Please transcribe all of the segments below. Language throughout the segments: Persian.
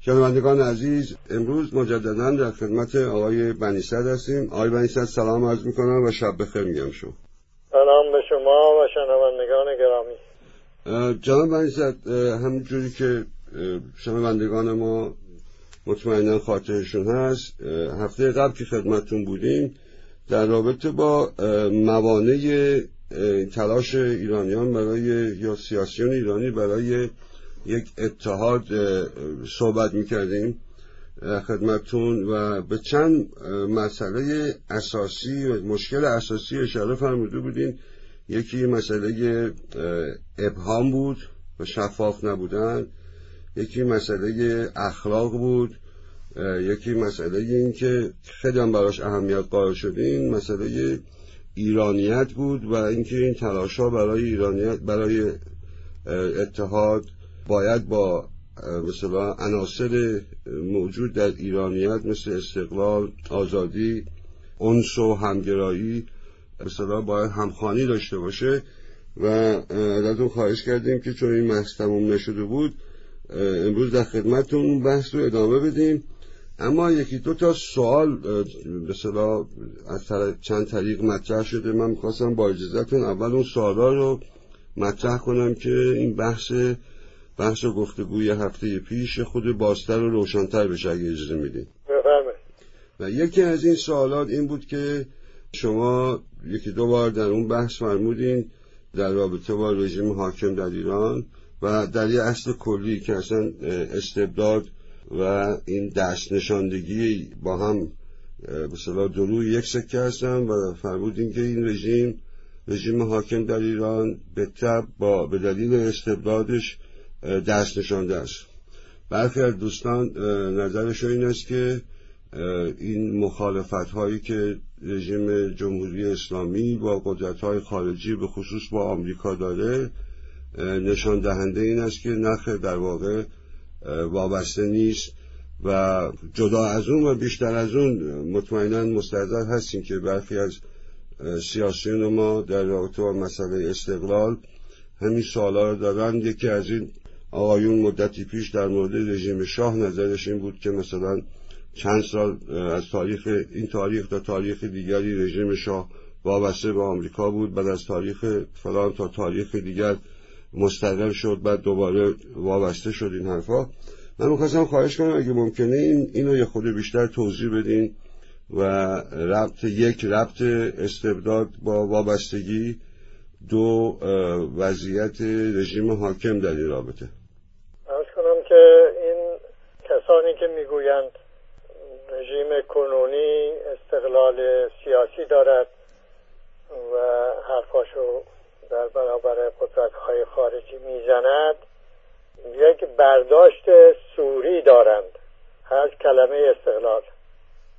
شنوندگان عزیز امروز مجددا در خدمت آقای بنیصد هستیم. آقای بنیصد سلام عرض می‌کنم و شب بخیر میگم شما. سلام به شما و شنوندگان گرامی. جناب بنیصد همونجوری که شنوندگان ما مطمئنا خاطرشون هست هفته قبل که خدمتتون بودیم در رابطه با موانع تلاش ایرانیان برای یا سیاسیون ایرانی برای یک اتحاد صحبت می‌کردیم خدمتون و به چند مسئله اساسی و مشکل اساسی اشاره فرموده بودین. یکی مسئله ابهام بود و شفاف نبودن. یکی مسئله اخلاق بود. یکی مسئله این که خیلی هم براش اهمیت قائل شدین. مسئله ایرانیت بود و اینکه این تلاش ها برای ایرانیت برای اتحاد باید با مثلا عناصر موجود در ایرانیت مثل استقلال آزادی انس و همگرایی مثلا باید همخانی داشته باشه و ازتون خواهش کردیم که چون این بحث تموم نشده بود امروز در خدمتتون بحث رو ادامه بدیم. اما یکی دو تا سوال مثلا از چند طریق مطرح شده. من می‌خواستم با اجازتون اول اون سوالا رو مطرح کنم که این بحث بحث و گفتگوی هفته پیش خود بازتر و روشنتر بشه اگه اجازه می‌دید و یکی از این سوالات این بود که شما یکی دو بار در اون بحث فرمودین در رابطه با رژیم حاکم در ایران و در یه اصل کلی که اصلا استبداد و این دست نشاندگی با هم مثلا دو یک سکه هستن و فرمودین که این رژیم رژیم حاکم در ایران به تب با به دلیل استبدادش دست. نشانده است برخی از دوستان نظرش این است که این مخالفت هایی که رژیم جمهوری اسلامی با قدرت های خارجی به خصوص با آمریکا داره نشان دهنده این است که نخ در واقع وابسته نیست و جدا از اون و بیشتر از اون مطمئنا مستعدد هستیم که برخی از سیاسیون ما در رابطه با مسئله استقلال همین سوالا رو دارن. یکی از این آقایون مدتی پیش در مورد رژیم شاه نظرش این بود که مثلا چند سال از تاریخ این تاریخ تا تاریخ دیگری رژیم شاه وابسته به آمریکا بود. بعد از تاریخ فلان تا تاریخ دیگر مستقل شد بعد دوباره وابسته شد این حرفا. من می‌خواستم خواهش کنم اگه ممکنه این اینو یه خود بیشتر توضیح بدین و ربط یک ربط استبداد با وابستگی دو وضعیت رژیم حاکم در این رابطه. این کسانی که می‌گویند رژیم کنونی استقلال سیاسی دارد و حرفاشو در برابر قدرت های خارجی می‌زند یک برداشت سوری دارند از کلمه استقلال.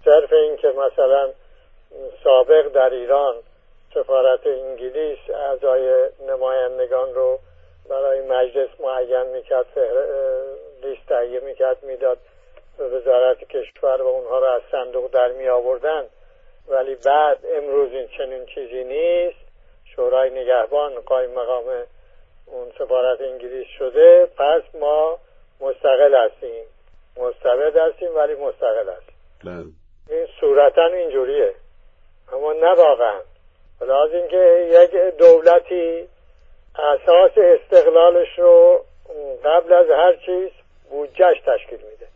صرف این که مثلا سابق در ایران سفارت انگلیس اعضای نمایندگان رو برای مجلس معین می‌کرد لیست تهیه می‌کرد می‌داد به وزارت کشور و اونها رو از صندوق در می آوردن. ولی بعد امروز این چنین چیزی نیست. شورای نگهبان قایم مقام اون سفارت انگلیس شده. پس ما مستقل هستیم. مستبد هستیم ولی مستقل هستیم. بله. این صورتا اینجوریه. اما نه واقعا. از اینکه یک دولتی اساس استقلالش رو قبل از هر چیز بودجهش تشکیل میده.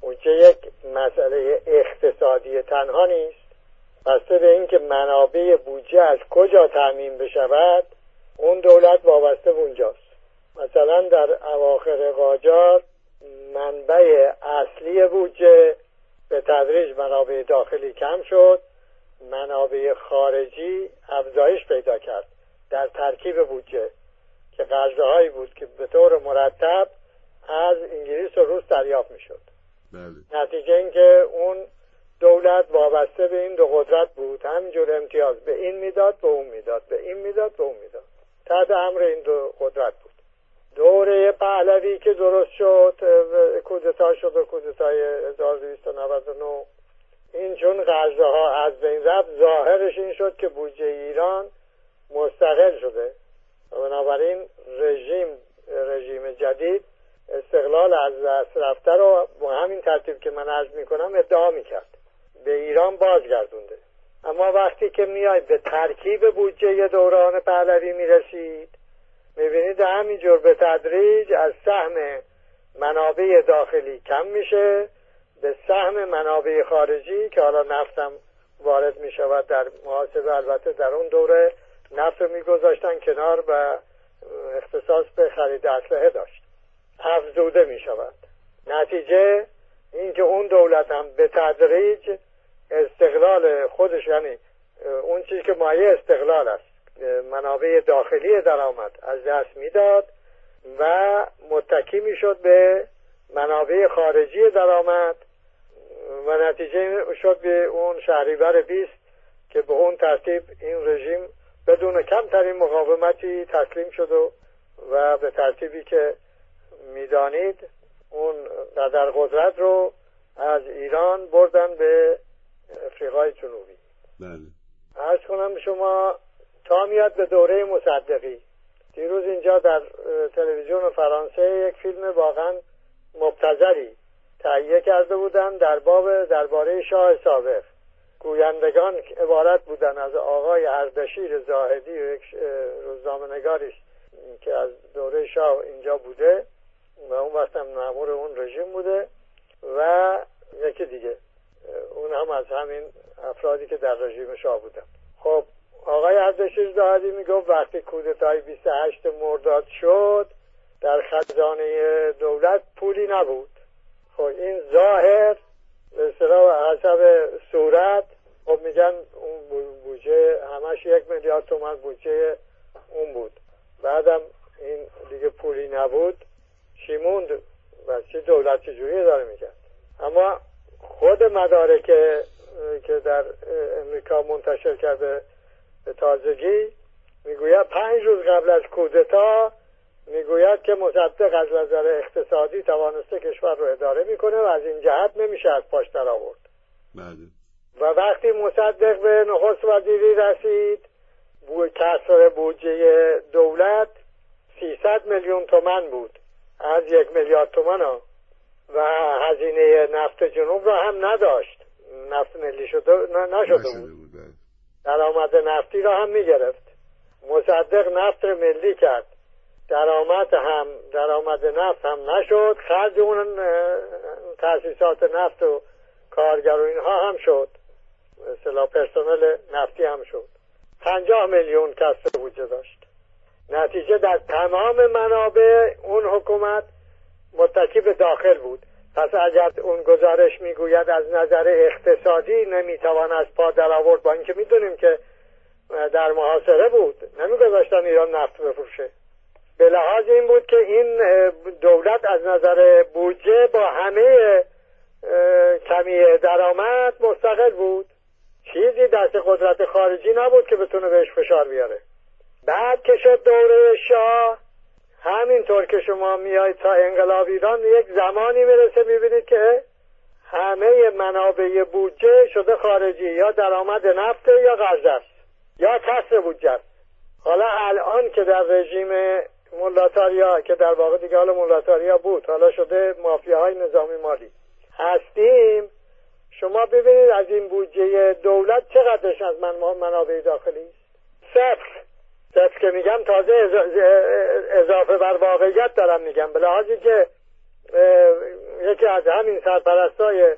بودجه یک مسئله اقتصادی تنها نیست. بسته به اینکه منابع بودجه از کجا تعمین بشود اون دولت وابسته به اونجاست. مثلا در اواخر قاجار منبع اصلی بودجه به تدریج منابع داخلی کم شد. منابع خارجی افزایش پیدا کرد. در ترکیب بودجه. که قرضه هایی بود که به طور مرتب از انگلیس و روس دریافت می شد بله. نتیجه اینکه اون دولت وابسته به این دو قدرت بود. همینجور امتیاز به این می‌داد به اون می‌داد به این می‌داد به اون می‌داد. تحت امر این دو قدرت بود. دوره پهلوی که درست شد کودتا شد و کودتای 1299 این چون غزه ها از بین رفت ظاهرش این شد که بودجه ایران مستقل شده. بنابراین رژیم رژیم جدید استقلال از دست رفته رو با همین ترتیب که من عرض می‌کنم ادعا می‌کرد. به ایران بازگردونده. اما وقتی که میای به ترکیب بودجه دوران پهلوی می‌رسید می‌بینید همینجور به تدریج از سهم منابع داخلی کم میشه به سهم منابع خارجی که حالا نفتم وارد می‌شود در محاسبه البته در اون دوره نفت رو میگذاشتن کنار و اختصاص به خرید اسلحه داشت. افزوده می‌شود. نتیجه اینکه اون دولت هم به تدریج استقلال خودش یعنی اون چیزی که مایه استقلال است منابع داخلی درآمد از دست می‌داد و متکی می‌شد به منابع خارجی درآمد و نتیجه شد به اون شهریور بیست که به اون ترتیب این رژیم بدون کمترین مقاومتی تسلیم شد و, و به ترتیبی که می‌دانید اون در قدرت رو از ایران بردن به افریقای جنوبی. بله. ارز کنم شما تا میاد به دوره مصدقی. دیروز اینجا در تلویزیون فرانسه یک فیلم واقعا مبتذری تهیه کرده بودن در باب درباره شاه سابق. گویندگان عبارت بودن از آقای اردشیر زاهدی یک روزنامه نگاری که از دوره شاه اینجا بوده و اون وقت هم اون رژیم بوده و یکی دیگه. اون هم از همین افرادی که در رژیم شاه بودن. خب آقای اردشیر زاهدی می‌گفت وقتی کودتای 28 مرداد شد در خزانه دولت پولی نبود. خب این ظاهر به اصطلاح حسب صورت خب میگن اون بودجه همش یک میلیارد تومن بودجه اون بود. بعدم این دیگه پولی نبود. چی موند؟ و چی دولت چجوری داره می‌کرد اما خود مدارک که در امریکا منتشر کرده به تازگی می‌گوید پنج روز قبل از کودتا می‌گوید که مصدق از نظر اقتصادی توانسته کشور رو اداره می‌کنه و از این جهت نمیشه از پاش در آورد بله. و وقتی مصدق به نخست وزیری رسید کسر بودجه دولت 300 میلیون تومن بود. از یک میلیارد تومن ها و هزینه نفت جنوب را هم نداشت. نفت ملی شده نشده بود. بله. درآمد نفتی را هم می‌گرفت. مصدق نفت ملی کرد. درآمد هم درآمد نفت هم نشد. خرج اون تاسیسات نفت و کارگر و اینها هم شد. مثلا پرسنل نفتی هم شد. پنجاه میلیون کسر وجود داشت. نتیجه در تمام منابع اون حکومت متکی به داخل بود. پس اگر اون گزارش می‌گوید از نظر اقتصادی نمی‌توان از پا در آورد با اینکه می‌دونیم که در محاصره بود. نمیگذاشتن ایران نفت بفروشه. به لحاظ این بود که این دولت از نظر بودجه با همه کمی درآمد مستقل بود. چیزی دست قدرت خارجی نبود که بتونه بهش فشار بیاره. بعد که شد دوره شاه همینطور که شما میایید تا انقلاب ایران یک زمانی می‌رسه می‌بینید که همه منابع بودجه شده خارجی یا درآمد نفت یا قرض است یا کسر بودجه است. حالا الان که در رژیم مولاتاریا که در واقع دیگه حالا مولاتاریا بود حالا شده مافیاهای نظامی مالی. هستیم شما ببینید از این بودجه دولت چقدرش از من منابع داخلی است؟ صفر. صفر که میگم تازه اضافه بر واقعیت دارم میگم. به لحاظی که یکی از همین سرپرستای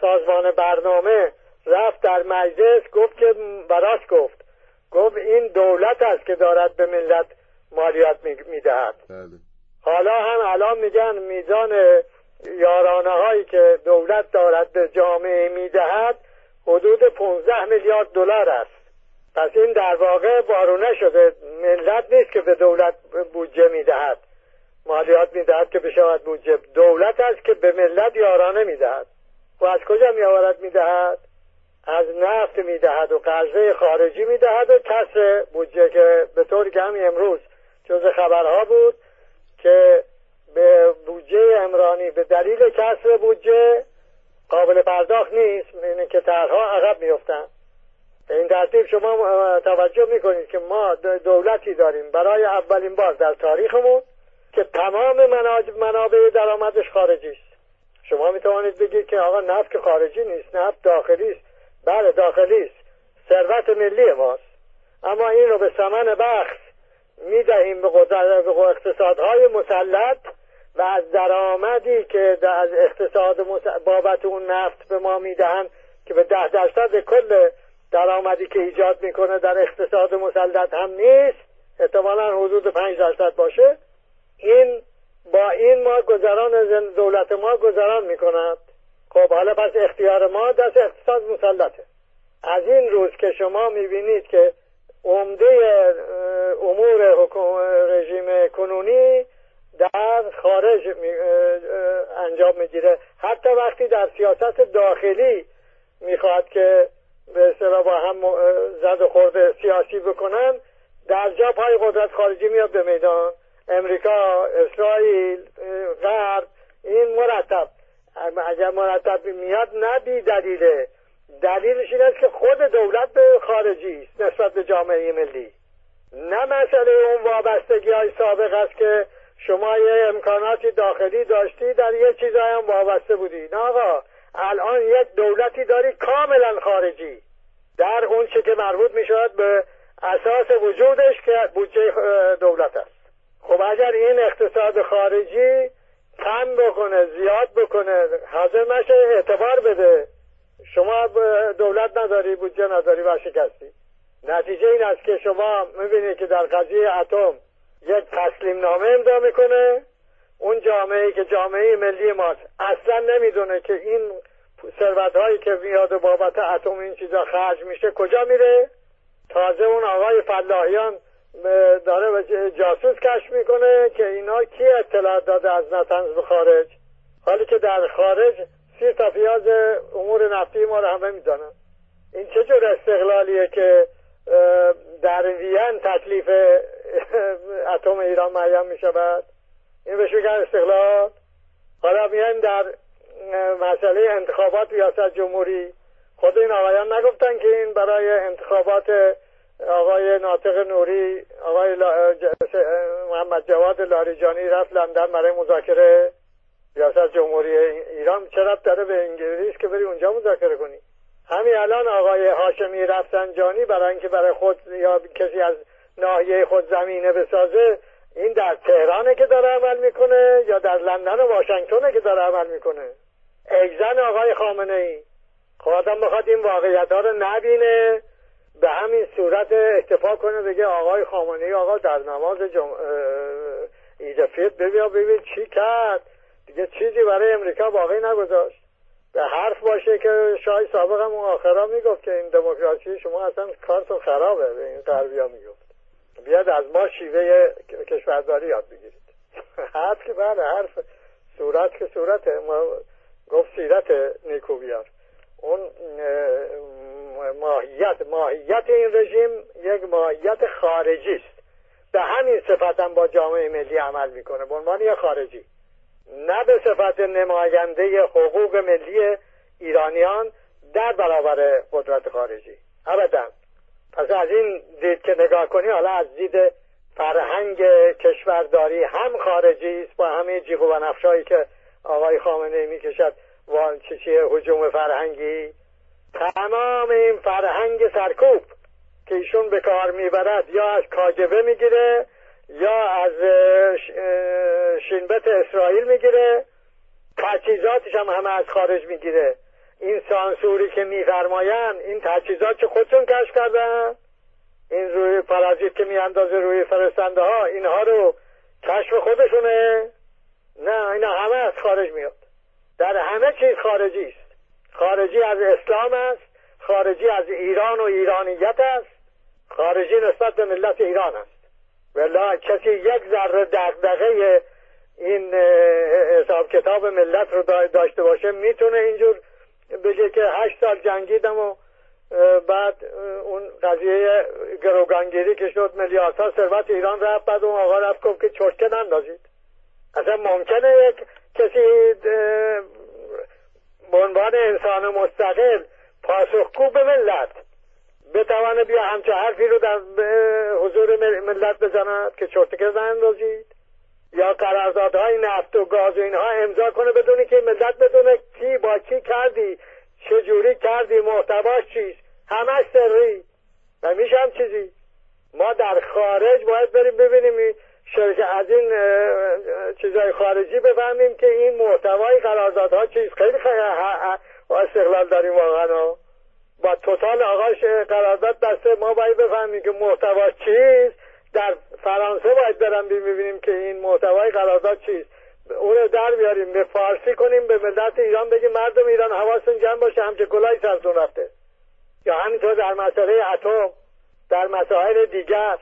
سازمان برنامه رفت در مجلس گفت که براش گفت. گفت این دولت است که دارد به ملت مالیات می‌دهد. بله. حالا هم الان میگن میزان یارانه هایی که دولت دارد به جامعه می‌دهد حدود 15 میلیارد دلار است. پس این در واقع بارونه شده. ملت نیست که به دولت بودجه می‌دهد. مالیات می‌دهد که بشود بودجه. دولت است که به ملت یارانه می‌دهد. و از کجا میآورد می‌دهد؟ از نفت می‌دهد و قرضه خارجی می‌دهد و کسر بودجه که به طور امروز جز خبرها بود که به بودجه امرانی به دلیل کسر بودجه قابل پرداخت نیست. اینه که طرحها عقب میفتن به این ترتیب شما توجه می‌کنید که ما دولتی داریم. برای اولین بار در تاریخمون که تمام منابع درآمدش خارجی است. شما می توانید بگید که آقا نفت که خارجی نیست نفت داخلی است. بله داخلی است. ثروت ملی ماست. اما این رو به ثمن بخش می دهیم به اقتصادهای مسلط. و از درآمدی که از اقتصاد بابت اون نفت به ما می‌دهند که به ده درصد کل درآمدی که ایجاد می‌کنه در اقتصاد مسلط هم نیست احتمالا حدود پنج درصد باشه. این با این ما گذران دولت ما گذران می‌کند. خب حالا پس اختیار ما دست اقتصاد مسلطه. از این روز که شما می‌بینید که عمده امور رژیم کنونی در خارج انجام می‌گیره. حتی وقتی در سیاست داخلی می‌خواد که به اصطلاح با هم زد و خورده سیاسی بکنن در جا پای قدرت خارجی میاد به میدان. امریکا اسرائیل غرب این مرتب. اگر مرتب میاد نه بی دلیله. دلیلش این است که خود دولت به خارجی است نسبت به جامعه ملی. نه مسئله اون وابستگی های سابق است که شما یه امکاناتی داخلی داشتی در یه چیزایی هم وابسته بودی. نه آقا الان یک دولتی داری کاملا خارجی. در اون چه که مربوط می شود به اساس وجودش که بودجه دولت است. خب اگر این اقتصاد خارجی کم بکنه زیاد بکنه حاضر نشه اعتبار بده. شما دولت نداری بودجه نداری و شکستی نتیجه این است که شما می‌بینید که در قضیه اتم یک تسلیم نامه امضا می‌کنه. اون جامعه که جامعه ملی ماست. اصلا نمی‌دونه که این ثروت هایی که میاد بابت اتم این چیزا خرج میشه کجا میره. تازه اون آقای فلاحیان داره جاسوس کشف می‌کنه که اینا کی اطلاع داده از نتنز به خارج. حالی که در خارج سی تا پیاز امور نفتی ما رو همه می‌دانن. این چه جور استقلالیه که در وین تکلیف اتم ایران معیم می شود این بهش میگن استقلال. حالا میایم در مسئله انتخابات ریاست جمهوری. خود این آقایان نگفتن که این برای انتخابات آقای ناطق نوری آقای محمد جواد لاریجانی رفت لندن برای مذاکره ریاست جمهوری ایران. چرا داره به انگلیس که بری اونجا مذاکره کنی؟ همین الان آقای هاشمی رفسنجانی برای اینکه برای خود یا کسی از ناحیه خود زمینه بسازه این در تهرانه که داره عمل می‌کنه یا در لندن و واشنگتونه که داره عمل می‌کنه؟ ایزن آقای خامنه ای خب آدم بخواد این واقعیت ها رو نبینه به همین صورت اتفاق کنه بگه آقای خامنه ای آقا در نماز جم... ایدفیت ببین ببین چی کرد. دیگه چیزی برای امریکا باقی نگذاشت. حرف باشه که شاید سابق هم آخرا می‌گفت که این دموکراسی شما اصلا کارتون خرابه به این غربی ها می‌گفت. بیاد از ما شیوه کشورداری یاد بگیرید. حرف که بله حرف صورت که صورت ما گفت سیرت نیکو بیار. اون ماهیت ماهیت این رژیم یک ماهیت خارجی است. به همین صفت هم با جامعه ملی عمل می‌کنه. به عنوان یک خارجی. نه به صفت نماینده حقوق ملی ایرانیان در برابر قدرت خارجی. ابدا پس از این دید که نگاه کنی حالا از دید فرهنگ کشورداری هم خارجی است با همه جیغ و نفشایی که آقای خامنه می‌کشد چیه حجوم فرهنگی؟ تمام این فرهنگ سرکوب که ایشون به کار می‌برد یا از کاجبه می‌گیره یا از شینبت اسرائیل می‌گیره تجهیزاتش هم همه از خارج می‌گیره. این سانسوری که میفرمایند این تجهیزات که خودتون کشف کردن این روی پرازیت که میاندازه روی فرستنده ها اینها رو کشف خودشونه؟ نه اینا همه از خارج میاد. در همه چیز خارجی است. خارجی از اسلام است خارجی از ایران و ایرانیت است خارجی نسبت به ملت ایران است. ولی کسی یک ذره دغدغه این حساب کتاب ملت رو داشته باشه می‌تونه اینجور بگه که هشت سال جنگیدم و بعد اون قضیه گروگانگیری که شد میلیاردها ثروت ایران رفت بعد اون آقا رفت گفت که چرتکه نندازید. اصلا ممکنه یک کسی به عنوان انسان مستقل پاسخگو به ملت بتوانه بیا همچه حرفی رو در حضور ملت بزند که چرتکه نندازید یا قراردادهای نفت و گاز و اینها امضا کنه بدونی که ملت بدونه کی با کی کردی چجوری کردی محتواش چیست. همش سری. و میشه هم چیزی. ما در خارج باید بریم ببینیم شرکت از این چیزهای خارجی بفهمیم که این محتوای قراردادها چیز خیلی خیلی استقلال داریم واقعا. با توتال آقاش قرارداد دسته ما باید بفهمیم که محتوا چیست. در فرانسه باید برم ببینیم که این محتوای قرارداد چیست. اون در بیاریم به فارسی کنیم به ملت ایران بگیم مردم ایران حواستون جمع باشه همچه کلای سرتون رفته. یا همینطور در مسئله اتم در مسائل دیگر.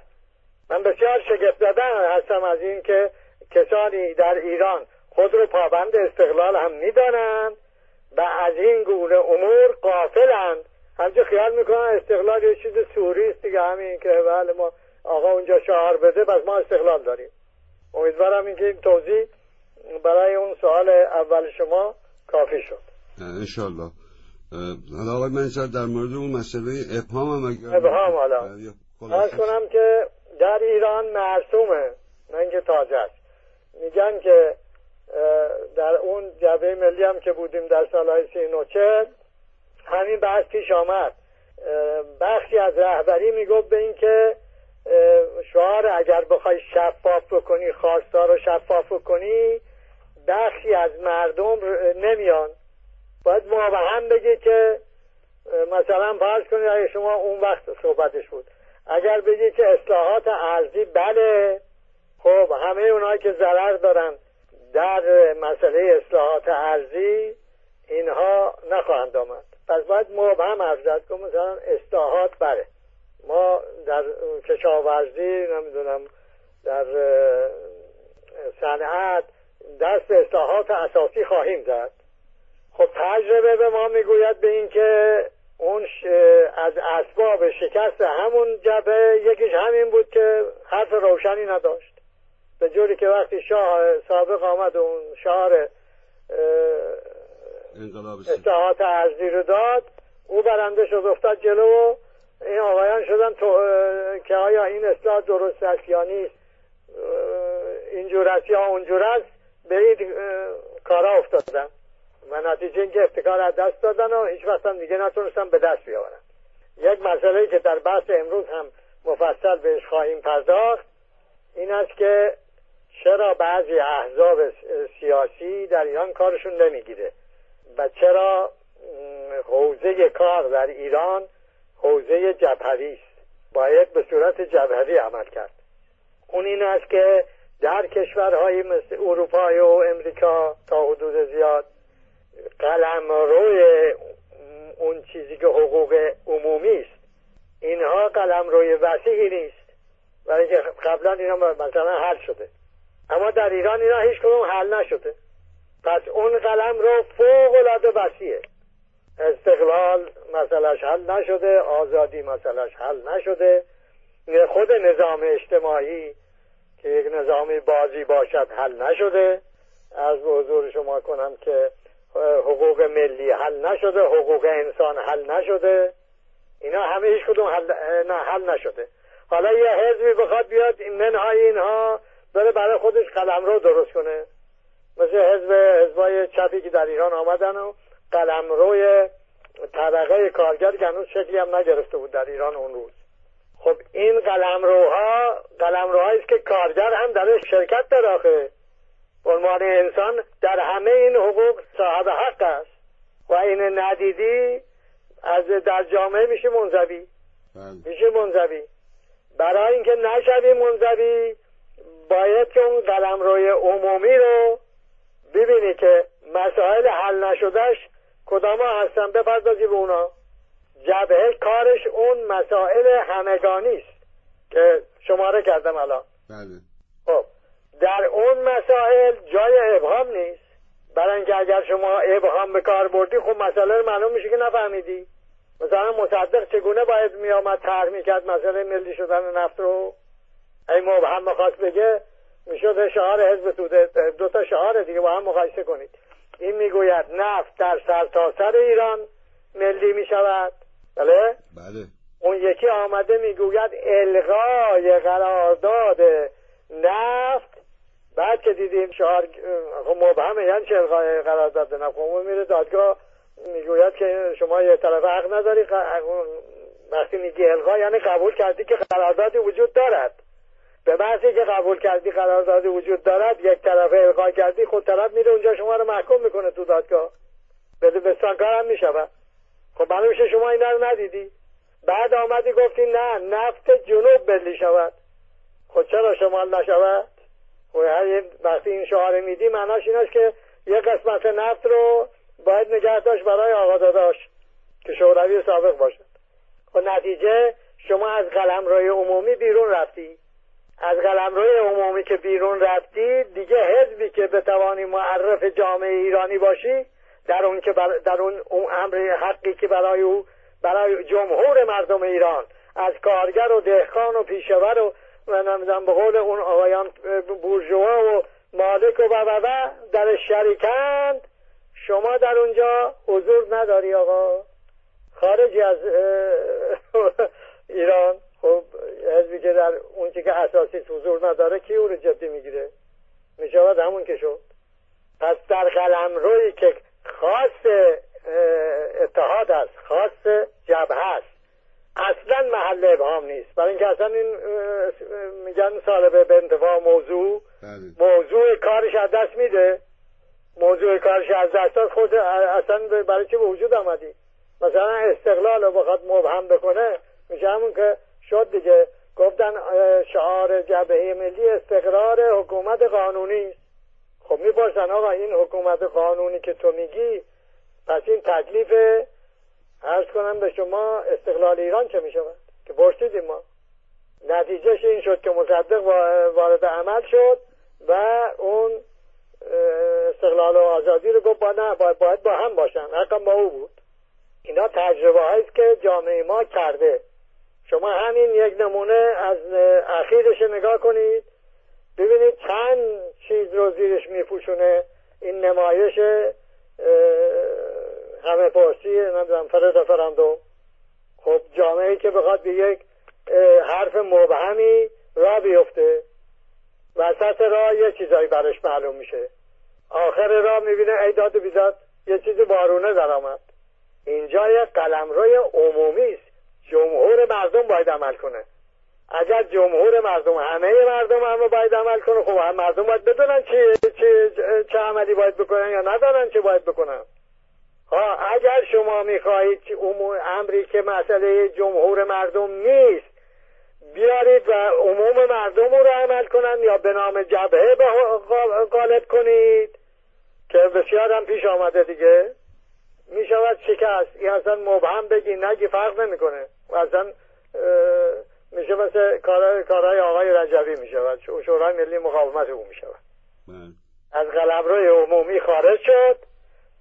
من بسیار شگفت زده هستم از این که کسانی در ایران خود رو پابند استقلال هم می‌دانند و از این گونه امور قافلند. همچه خیال می‌کنن استقلال یه چیز سوری است دیگه همین که بله ما آقا اونجا شعار بده بس ما استقلال داریم. امیدوارم اینکه این توضیح برای اون سوال اول شما کافی شد. انشالله حالا آقای منصر در مورد اون مسئله ابهام هم اگر ابهام حالا. از کنم که در ایران مرسومه نه اینکه تازه است. میگن که در اون جبهه ملی هم که بودیم در سالهای سی نوچه همین بحث پیش آمد. بخشی از رهبری می‌گفت به اینکه شعار اگر بخوای شفاف بکنی خواستار رو شفاف بکنی بخشی از مردم نمیان. باید هم بگی که مثلا فرض کنید اگه شما اون وقت صحبتش بود. اگر بگی که اصلاحات ارزی بله خب همه اونایی که ضرر دارن در مسئله اصلاحات ارزی اینها نخواهند آمد. پس باید مبهم ارزد که مثلا اصلاحات بله. ما در کشاورزی نمی‌دونم در صنعت دست اصلاحات اساسی خواهیم زد خب تجربه به ما می‌گوید به اینکه اون از اسباب شکست همون جبه یکیش همین بود که حرف روشنی نداشت. به جوری که وقتی شاه سابق آمد اون شعار اصلاحات ارزی رو داد او برنده شد افتاد جلو و این آقایان شدن تو... که آیا این اصلاح درست است یا نیست. اینجور است یا اونجور است به این کارا افتادن. و نتیجه اینکه افتکار از دست دادن و هیچ وقت هم دیگه نتونستن به دست بیاورن. یک مسئله که در بحث امروز هم مفصل بهش خواهیم پرداخت این است که چرا بعضی احزاب سیاسی در ایران کارشون نمی‌گیره. و چرا حوزه کار در ایران حوزه جبهری است. باید به صورت جبهری عمل کرد. اون این است که در کشورهای مثل اروپای و امریکا تا حدود زیاد قلم روی اون چیزی که حقوق عمومی است. اینها قلم روی وسیعی نیست برای که قبلا اینا مثلا حل شده. اما در ایران اینا هیچ کدوم حل نشده. پس اون قلم رو فوق العاده وسیعه استقلال مسئلهش حل نشده آزادی مسئلهش حل نشده. خود نظام اجتماعی که یک نظامی بازی باشد حل نشده. از به حضور شما کنم که حقوق ملی حل نشده حقوق انسان حل نشده. اینا همه هیچ کدوم حل, نه حل نشده. حالا یه حزبی بخواد بیاد منهای اینها بره برای خودش قلم رو درست کنه. مثل حزب حزبای چپی که در ایران آمدن و قلم روی طبقه کارگر که هنوز شکلی هم نگرفته بود در ایران اون روز. خب این قلم روها قلم روهایی است که کارگر هم در شرکت داره عنوان انسان در همه این حقوق صاحب حق است. و این ندیدی از در جامعه میشه منزوی. بله. میشه منزوی. برای اینکه نشوی منزوی باید که اون قلم روی عمومی رو ببینی که مسائل حل نشدهش کدام هستن بپردازی به اونا. جبهه کارش اون مسائل همگانی است که شماره کردم الان. بله. خب در اون مسائل جای ابهام نیست. برای اینکه اگر شما ابهام به کار بردی خب مسئله معلوم میشه که نفهمیدی. مثلا مصدق چگونه باید میآمد طرح می‌کرد مسئله ملی شدن نفت رو؟ ای مبهم می‌خواست بگه می‌شد شعار حزب توده دو تا شعار دیگه با هم مقایسه کنید. این می‌گوید نفت در سرتاسر سر ایران ملی می‌شود. بله؟ بله. اون یکی آمده می‌گوید الغای قرارداد نفت. بعد که دیدیم شعار خب مبهمه یعنی چه الغای قرارداد نه خب میره دادگاه می‌گوید که شما یه طرف حق نداری وقتی میگی الغا یعنی قبول کردی که قراردادی وجود دارد. به محضی که قبول کردی قراردادی وجود دارد یک طرف الغا کردی خود طرف میره اونجا شما رو محکوم می‌کنه تو دادگاه. بده بستانکار هم می‌شود. خب میشه شما اینا رو ندیدی. بعد آمدی گفتی نه نفت جنوب بلی شود. خب چرا شمال نشود؟ خب وقتی این شعار میدی معناش این که یه قسمت نفت رو باید نگه داشت برای آقا داداش که شوروی سابق باشد خب نتیجه شما از قلمروی عمومی بیرون رفتی. از قلمروی عمومی که بیرون رفتی دیگه حزبی که بتوانی معرف جامعه ایرانی باشی در اون که در اون امر حقی که برای او برای جمهور مردم ایران از کارگر و دهقان و پیشور و نمی‌دونم به قول اون آقایان بورژوا و مالک و و در شریکند. شما در اونجا حضور نداری آقا. خارجی از ایران. خب حزبی که در اون که اساسی حضور نداره کی او رو جدی می‌گیره؟ می‌شود همون که شد. پس در قلم روی که خاص اتحاد است خاص جبهه است اصلا محل ابهام نیست. برای اینکه اصلا این میگن سالبه به انتفاع موضوع. بله. موضوع کارش از دست میده. موضوع کارش از دست داد. خود اصلا برای چی به وجود آمدی؟ مثلا استقلال رو بخواد مبهم بکنه میشه همون که شد دیگه. گفتن شعار جبهه ملی استقرار حکومت قانونی. خب می‌پرسن آقا این حکومت قانونی که تو میگی پس این تکلیف عرض کنم به شما استقلال ایران چه می‌شود؟ که پرسیدیم ما. نتیجهش این شد که مصدق وارد عمل شد و اون استقلال و آزادی رو گفت باید, باید با هم باشن. حقا با او بود. اینا تجربه است که جامعه ما کرده. شما همین یک نمونه از اخیرش نگاه کنید. ببینید چند چیز رو زیرش میپوشونه. این نمایش همه پرسی نمی‌دونم فرد فرندو خب جامعه که بخواد به یک حرف مبهمی را بیفته وسط راه یه چیزایی برش معلوم میشه. آخر راه می‌بینه ای داد و بیداد یه چیزی بارونه در آمد. اینجا یک قلمروی عمومی است. جمهور مردم باید عمل کنه. اگر جمهور مردم همه مردم هم باید عمل کنه خب هم مردم باید بدونن چه, چه, چه عملی باید بکنن یا ندارن چه باید بکنن. ها اگر شما می‌خواهید امری که مسئله جمهور مردم نیست بیارید و عموم مردم رو عمل کنن یا به نام جبهه غالب کنید که بسیار هم پیش آمده دیگه. می شود شکست. این اصلا مبهم بگی نگی فرق نمی‌کنه. و اصلا میشه مثل کارهای آقای رجبی می شود شورای ملی مقاومت او می شود بله. از قلمروی عمومی خارج شد.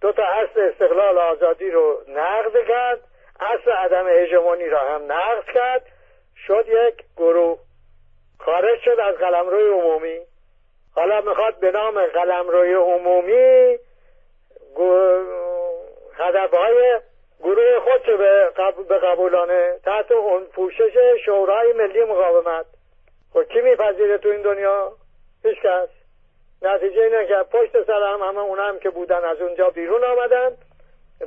دو تا اصل استقلال آزادی رو نقد کرد. اصل عدم هژمونی را هم نقد کرد. شد یک گروه. خارج شد از قلمروی عمومی. حالا می‌خواد به نام قلمروی عمومی هدفهای گروه خود به, به قبولانه تحت اون پوشش شورای ملی مقاومت. خب کی میپذیره تو این دنیا؟ هیچ کس نتیجه اینه که پشت سر هم همه اون هم که بودن از اونجا بیرون آمدن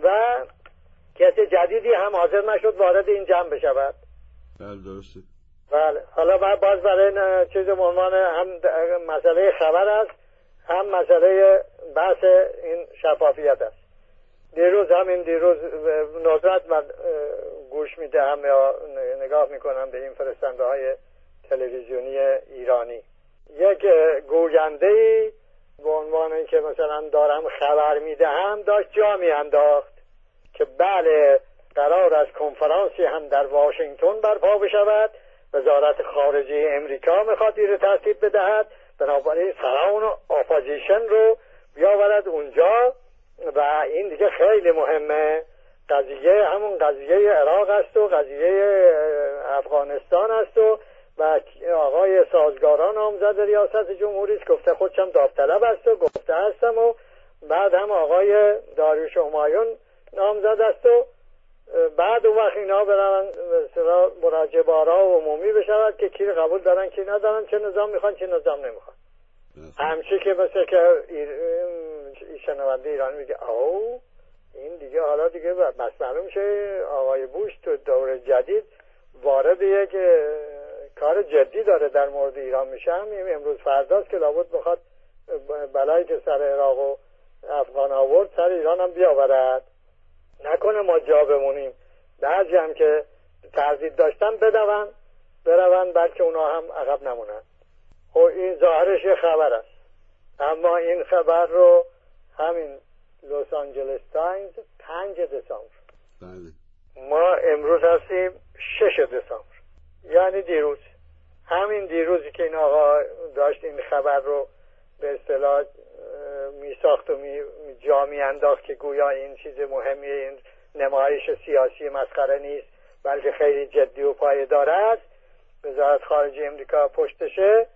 و کسی جدیدی هم حاضر نشد وارد این جمع بشود. بله درسته. بله. حالا باز برای چیز عنوان هم مسئله خبر است هم مسئله بحث این شفافیت است. دیروز همین دیروز ندرت من گوش می‌دهم یا نگاه می‌کنم به این فرستنده های تلویزیونی ایرانی. یک گوینده ای به عنوان اینکه مثلا دارم خبر می‌دهم داشت جا میانداخت که بله قراره کنفرانسی هم در واشنگتن برپا بشود وزارت خارجه امریکا می‌خواد رو ترتیب بدهد بنابراین سران opposition رو بیاورد اونجا. و این دیگه خیلی مهمه. قضیه همون قضیه عراق است و قضیه افغانستان است و و آقای سازگاران نامزد ریاست جمهوری است. گفته خودشم داوطلب است و گفته هستم و بعد هم آقای داریوش همایون نامزد است و بعد اون وقت اینا برن مراجعه بارا و عمومی بشود که کی قبول دارن کی ندارن چه نظام می‌خوان چه نظام نمی‌خوان. همچی که مثل که شنونده ایران میگه او این دیگه حالا دیگه بس معلوم شه آقای بوش تو دور جدید وارد یک کار جدی داره در مورد ایران میشه. هم امروز فرداست که لابد بخواد بلایی که سر عراق و افغان آورد سر ایران هم بیاورد. نکنه ما جا بمونیم. بعضی هم که تردید داشتن بدون برون بلکه اونا هم عقب نمونن. خب این ظاهرش یه خبر است. اما این خبر رو همین لس آنجلس تایمز پنج دسامبر. بله. ما امروز هستیم شش دسامبر. یعنی دیروز. همین دیروزی که این آقا داشت این خبر رو به اصطلاح می ساخت و می جا می انداخت که گویا این چیز مهمیه این نمایش سیاسی مسخره نیست بلکه خیلی جدی و پایدار است. وزارت خارجه امریکا پشتشه.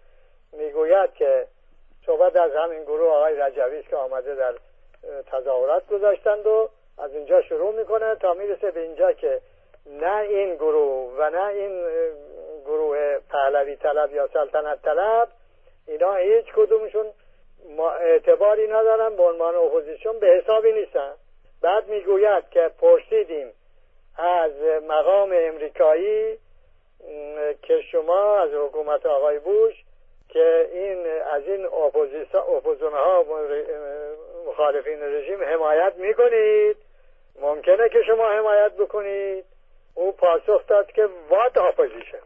می‌گوید که صحبت از همین گروه آقای رجوی که آمده در تظاهرات گذاشتند و از اینجا شروع می‌کنه تا می‌رسه به اینجا که نه این گروه و نه این گروه پهلوی طلب یا سلطنت طلب اینا هیچ کدومشون اعتباری ندارن به عنوان اپوزیسیون به حسابی نیستن. بعد می‌گوید که پرسیدیم از مقام امریکایی که شما از حکومت آقای بوش که این از این اپوزیسیون ها مخالفین رژیم حمایت می‌کنید. ممکنه که شما حمایت بکنید. او پاسخ داد که what opposition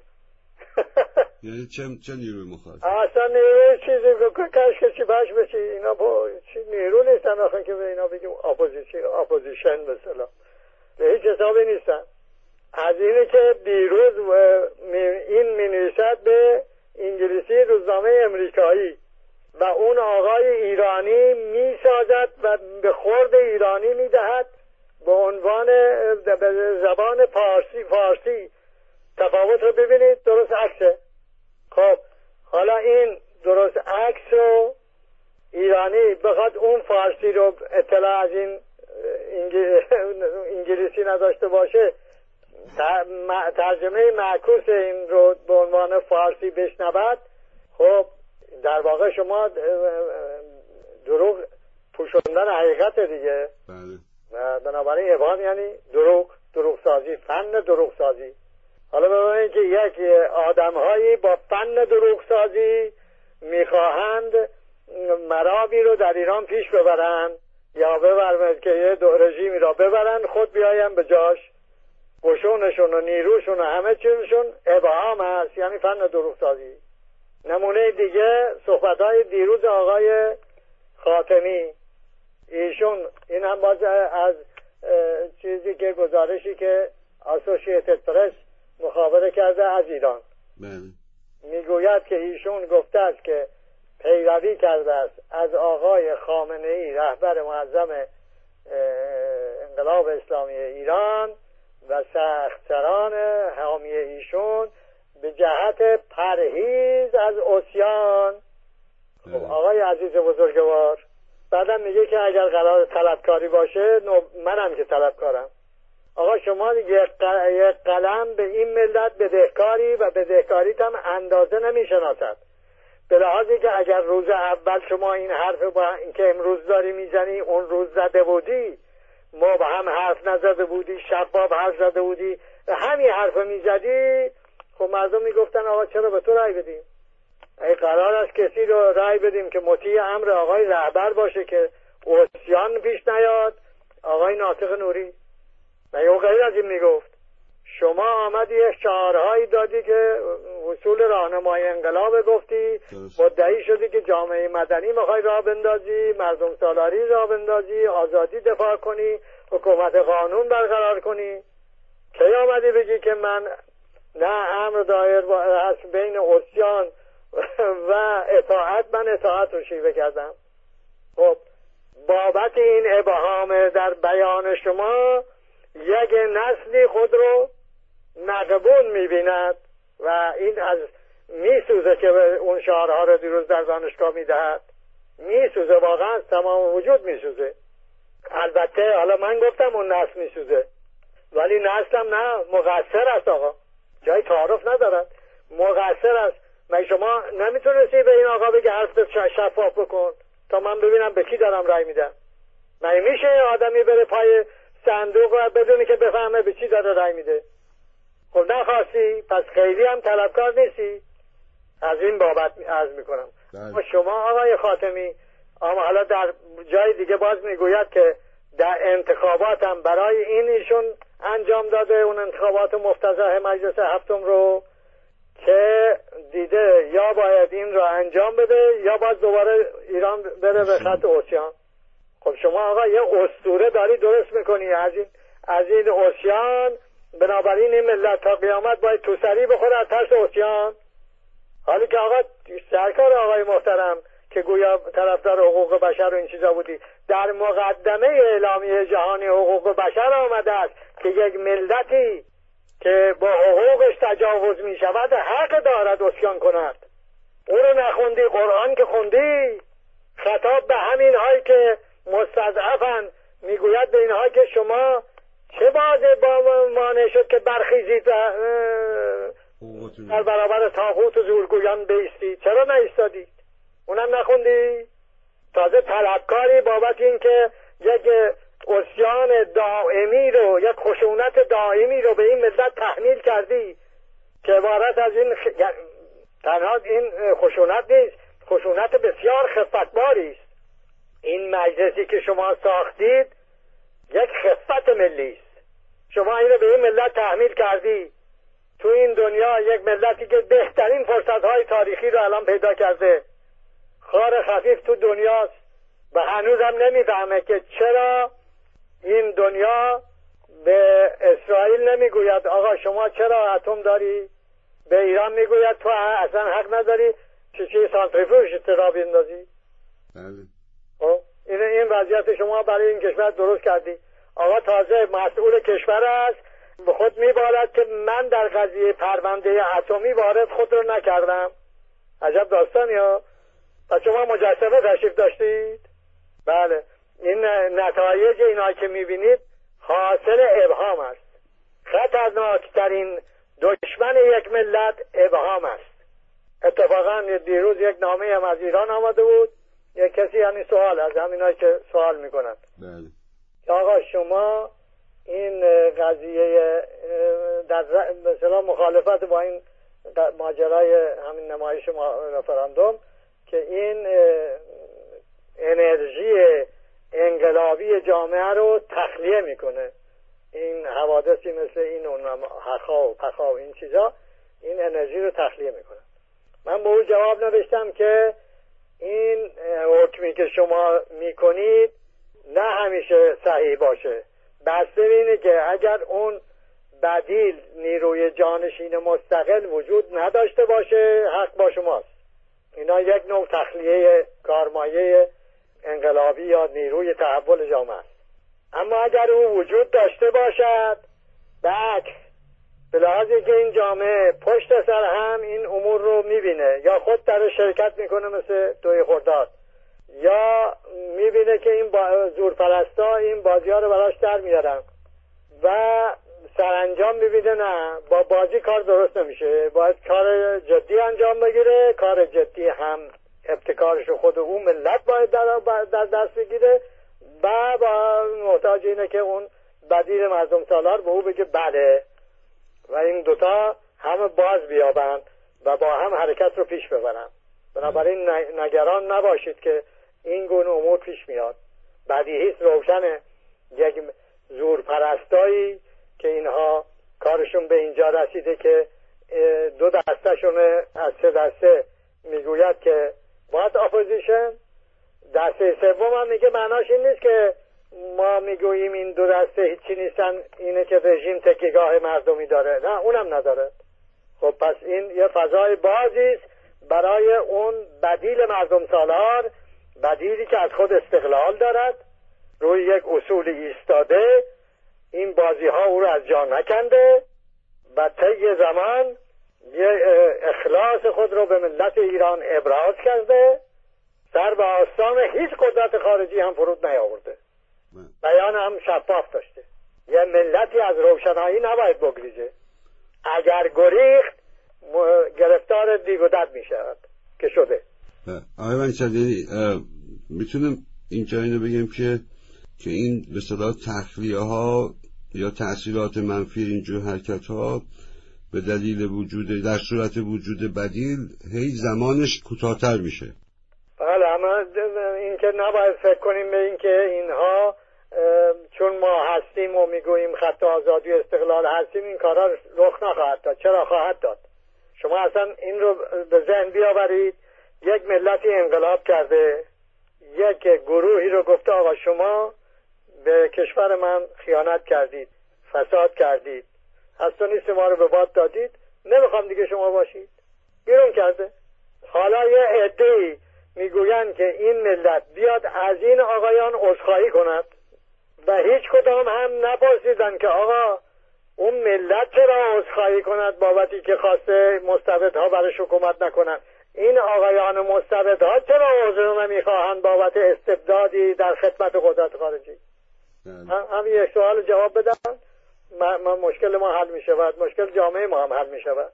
یعنی چه چه نیروی مخالف؟ اصلا نیروی چیزی کاش که چی باش بشی. اینا با چی نیرو نیستن آخه که به اینا بگیم اپوزیشن اپوزیشن مثلا به هیچ حسابی نیستن. از اینه که دیروز این می به انگلیسی روزنامه امریکایی و اون آقای ایرانی می سازد و به خورد ایرانی می دهد به عنوان زبان پارسی فارسی تفاوت رو ببینید درست عکسه. خب حالا این درست عکس رو ایرانی بخواد اون فارسی رو اطلاع از این انگلیسی نداشته باشه ترجمه معکوس این رو به عنوان فارسی بشنود. خب در واقع شما دروغ پوشوندن حقیقت دیگه. بله. بنابراین ابهام یعنی دروغ دروغ سازی فن دروغ سازی حالا ببینید که یک آدمهایی با فن دروغ سازی می‌خواهند مرابی رو در ایران پیش ببرند یا ببرند که یه دو رژیمی را ببرند خود بیاین به جاش. قشونشون و نیروشون و همه چیزشون ابهام است. یعنی فن دروغ سازی نمونه دیگه صحبت های دیروز آقای خاتمی. ایشون این هم باز از چیزی که گزارشی که اسوسییتد پرس مخابره کرده از ایران. بله. می‌گوید که ایشون گفته است که پیروی کرده است از آقای خامنه ای رهبر معظم انقلاب اسلامی ایران. و سختسران حامی ایشون به جهت پرهیز از اسیان. خب آقای عزیز بزرگوار بعدم میگه که اگر قرار طلبکاری باشه منم که طلبکارم. آقا شما یک قلم به این ملت بدهکاری و بدهکاریت هم اندازه نمی‌شناسد. به لحاظی که اگر روز اول شما این حرف با که امروز داری می‌زنی اون روز زده بودی ما با هم حرف نزده بودی شباب حرف زده بودی همین حرف می‌زدی خب مردم می‌گفتن آقا چرا به تو رای بدیم؟ ای قرار است کسی رو رای بدیم که مطیع امر آقای رهبر باشه که اوسیان پیش نیاد آقای ناطق نوری. و غیر از این می‌گفت. شما آمدی شعارهایی دادی که اصول راهنمای انقلاب گفتی. مدعی شدی که جامعه مدنی می‌خوای راه بندازی مردم سالاری راه بندازی آزادی دفاع کنی حکومت قانون برقرار کنی. کی آمدی بگی که من نه امر دایر از بین اسیان و اطاعت من اطاعت رو شیوه کردم. خب بابت این ابهام در بیان شما یک نسلی خود رو نقبون می‌بیند و این از میسوزه که اون شعارها رو دیروز در دانشگاه می‌دهد. میسوزه واقعا تمام وجود میسوزه. البته حالا من گفتم اون نسل میسوزه. ولی نسلم نه مقصر است آقا. جای تعارف ندارد. مقصر است. مگه شما نمی‌تونستی به این آقا بگه حرف شفاف بکن؟ تا من ببینم به کی دارم رای میدم. مگه میشه آدمی بره پای صندوق و بدونی که بفهمه به چی داره رای میده؟ خب نخواستی؟ پس خیلی هم طلبکار نیستی. از این بابت عرض می‌کنم. بله. شما آقای خاتمی اما حالا در جای دیگه باز می‌گوید که در انتخاباتم برای این ایشون انجام داده اون انتخابات مفتزه مجلس هفتم رو که دیده یا باید این رو انجام بده یا باید دوباره ایران بره به خط اوسیان. خب شما آقا یه استوره داری درست می‌کنی از این از این اوسیان بنابراین این ملت تا قیامت باید تو سری بخوره از ترس اوسیان. حالی که آقا سرکار آقای محترم که گویا طرفدار حقوق بشر و این چیزا بودی در مقدمه اعلامیه جهانی حقوق بشر آمده است که یک ملتی که با حقوقش تجاوز می شود حق دارد اسیان کند. او رو نخوندی قرآن که خوندی خطاب به همین هایی که مستضعفن می‌گوید به اینها که شما چه بازه با مانع شد که برخیزید در برابر تاغوت و زورگویان بیستی. چرا نایستادید اونم نخوندی؟ تازه طلبکاری بابت اینکه یک اسیان دائمی رو یک خشونت دائمی رو به این ملت تحمیل کردی که عبارت از این خ... تنها این خشونت نیست خشونت بسیار خفتباری است. این مجلسی که شما ساختید یک خفت ملی است. شما این رو به این ملت تحمیل کردی. تو این دنیا یک ملتی که بهترین فرصت های تاریخی رو الان پیدا کرده. خار خفیف تو دنیاست و هنوز هم نمی‌فهمه که چرا این دنیا به اسرائیل نمی‌گوید آقا شما چرا اتم داری؟ به ایران می‌گوید تو اصلا حق نداری چه چی سانتریفوژ را بیندازی. بله. خب این این وضعیت شما برای این کشور درست کردی. آقا تازه مسئول کشور است. به خود میبارد که من در قضیه پرونده اتمی وارد خود رو نکردم. عجب داستانی ها پس شما مجسمه تشریف داشتید؟ بله. این نتایج اینا که می‌بینید حاصل ابهام است. خطرناکترین دشمن یک ملت ابهام است. اتفاقا دیروز یک نامه هم از ایران آمده بود. یک کسی یعنی سوال از همینایی که سوال می‌کنند بله. آقا شما این قضیه در مثلا مخالفت با این ماجرای همین نمایش رفراندوم که این انرژی انقلابی جامعه رو تخلیه می‌کنه. این حوادثی مثل این اون حخا و پخا و این چیزا این انرژی رو تخلیه می‌کنه. من به او جواب نوشتم که این حکمی که شما می‌کنید نه همیشه صحیح باشه. بسته اینه که اگر اون بدیل نیروی جانشین مستقل وجود نداشته باشه حق با شماست. اینا یک نوع تخلیه کارمایه انقلابی یا نیروی تحول جامعه است. اما اگر او وجود داشته باشد بعد به لحاظی که این جامعه پشت سر هم این امور رو می‌بینه یا خود در شرکت می‌کنه مثل دوی خرداد یا می‌بینه که این با زورپرستا این بازی ها رو براش در میارن و سرانجام می‌بینه نه با بازی کار درست نمیشه. باید کار جدی انجام بگیره کار جدی هم ابتکارش خود اون ملت باید در, در دست بگیره. و با محتاج اینه که اون بدیل مردم سالار به او بگه بله. و این دوتا همه باز بیابند و با هم حرکت رو پیش ببرن بنابراین نگران نباشید که این گونه امور پیش میاد. بدیهی روشنه. یک زور پرستایی که اینها کارشون به اینجا رسیده که دو دستشون از سه دسته می‌گوید که باید opposition. دسته سوم هم میگه معناش این نیست که ما می‌گوییم این دو دسته هیچی نیستن اینه که رژیم تکیه‌گاه مردمی داره. نه اونم نداره. خب پس این یه فضای بازی است برای اون بدیل مردم سالار بدیلی که از خود استقلال دارد روی یک اصول ایستاده این بازی ها او رو از جا نکنده و طی زمان یه اخلاص خود رو به ملت ایران ابراز کرده سر به آستان هیچ قدرت خارجی هم فرود نیاورده. بیان هم شفاف داشته. یه ملتی از روشنایی نباید بگریزه. اگر گریخت گرفتار دیگ و دد می شود که شده. آقای منشدی می‌تونم اینجا اینو بگیم که که این به صلاح تخلیه ها یا تأثیرات منفی اینجور حرکت ها به دلیل وجود در صورت وجود بدیل هی زمانش کوتاهتر میشه. بله اما اینکه نباید فکر کنیم به اینکه اینها چون ما هستیم و می‌گوییم خط آزادی استقلال هستیم این کارا رخ نخواهد داد. چرا خواهد داد؟ شما اصلا این رو به ذهن بیاورید. یک ملتی انقلاب کرده یک گروهی رو گفته آقا شما به کشور من خیانت کردید فساد کردید هست و نیست ما رو به باد دادید نمی‌خوام دیگه شما باشید. بیرون کرده. حالا یه عده می‌گویند که این ملت بیاد از این آقایان عذرخواهی کند و هیچ کدام هم نپرسیدن که آقا اون ملت چرا عذرخواهی کند بابتی که خواسته مستبدها برش حکومت نکنند این آقایان مستبدها چرا عذر نمی‌خواهند بابت استبدادی در خدمت قدرت خارجی؟ بله. هم یک سوال جواب بدن. ما مشکل ما حل می شود مشکل جامعه ما هم حل می شود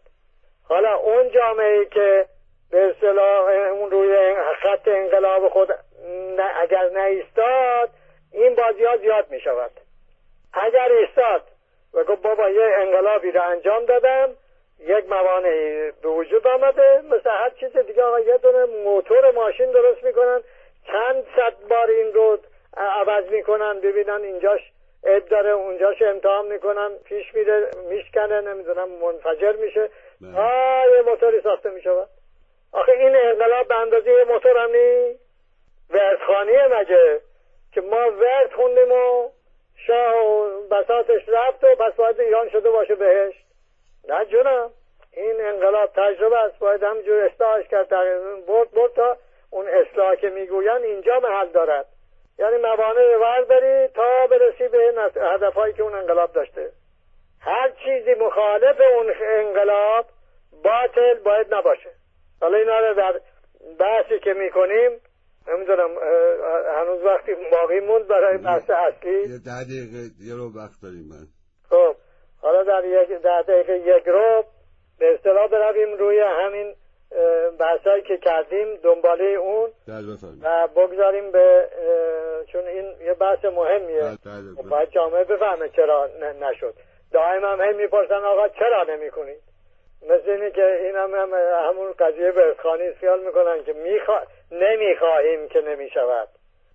حالا اون جامعه ای که به اصطلاح اون روی خط انقلاب خود اگر نیستاد این بازی ها زیاد می شود اگر ایستاد و گفت بابا یه انقلابی رو انجام دادم یک موانعی به وجود آمده مثل هر چیز دیگه آقا یه دونه موتور ماشین درست می‌کنن چند صد بار این رو عوض می‌کنن ببینن اینجاش اد داره اونجاش امتحان می‌کنن پیش میره میشکنه نمی‌دونم منفجر میشه. بله. آه یه موتوری ساخته میشه آخه این انقلاب به اندازه یه موتور هم نی وردخانیه مگه؟ که ما ورد خوندیم و شاه و بساتش رفت و پس باید ایران شده باشه بهشت. نه جونم. این انقلاب تجربه است. باید همجور اصلاحش کرد. برد برد تا اون اصلاح که می‌گوین اینجا محل دارد. یعنی موانع رو بری تا برسی به هدفهایی که اون انقلاب داشته. هر چیزی مخالف اون انقلاب باطل باید نباشه. حالا اینا رو در بحثی که می‌کنیم نمی‌دونم هنوز وقتی باقی موند برای بحث اصلی. ده دقیقه یه رو وقت داریم من. حالا در یک ده دقیقه یک رو به اصطلاح برویم روی همین بحثایی که کردیم دنباله اون. و بگذاریم به چون این یه بحث مهمیه. بله،. باید جامعه بفهمه چرا نشد. دائم هم هم می‌پرسن آقا چرا نمی کنید مثل اینه که این هم, هم همون قضیه به خانی خیال می‌کنن که میخوا... نمی‌خواهیم که نمی‌شود.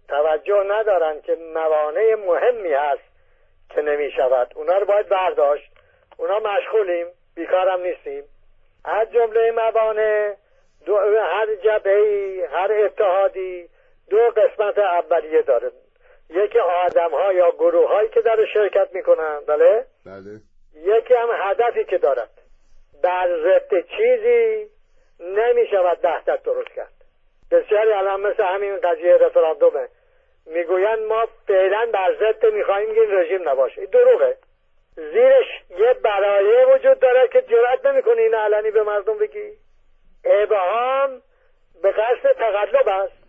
توجه ندارن که موانع مهمی هست که نمی‌شود. اونا رو باید برداشت. اونا مشغولیم. بیکارم نیستیم. از جمله موانع دو هر جبهه هر اتحادی دو قسمت اولیه داره. یکی آدم ها یا گروه هایی که در شرکت می‌کنن. بله؟ بله. یکی هم هدفی که دارد. در ضد چیزی نمی‌شود وحدت درست کرد. بسیاری الان مثل همین قضیه رفراندومه. می‌گویند ما فعلا بر ضد می‌خواهیم که این رژیم نباشه. این دروغه. زیرش یه برایه وجود داره که جرأت نمی‌کنه این علنی به مردم بگی. ابهام به قصد تقلب است.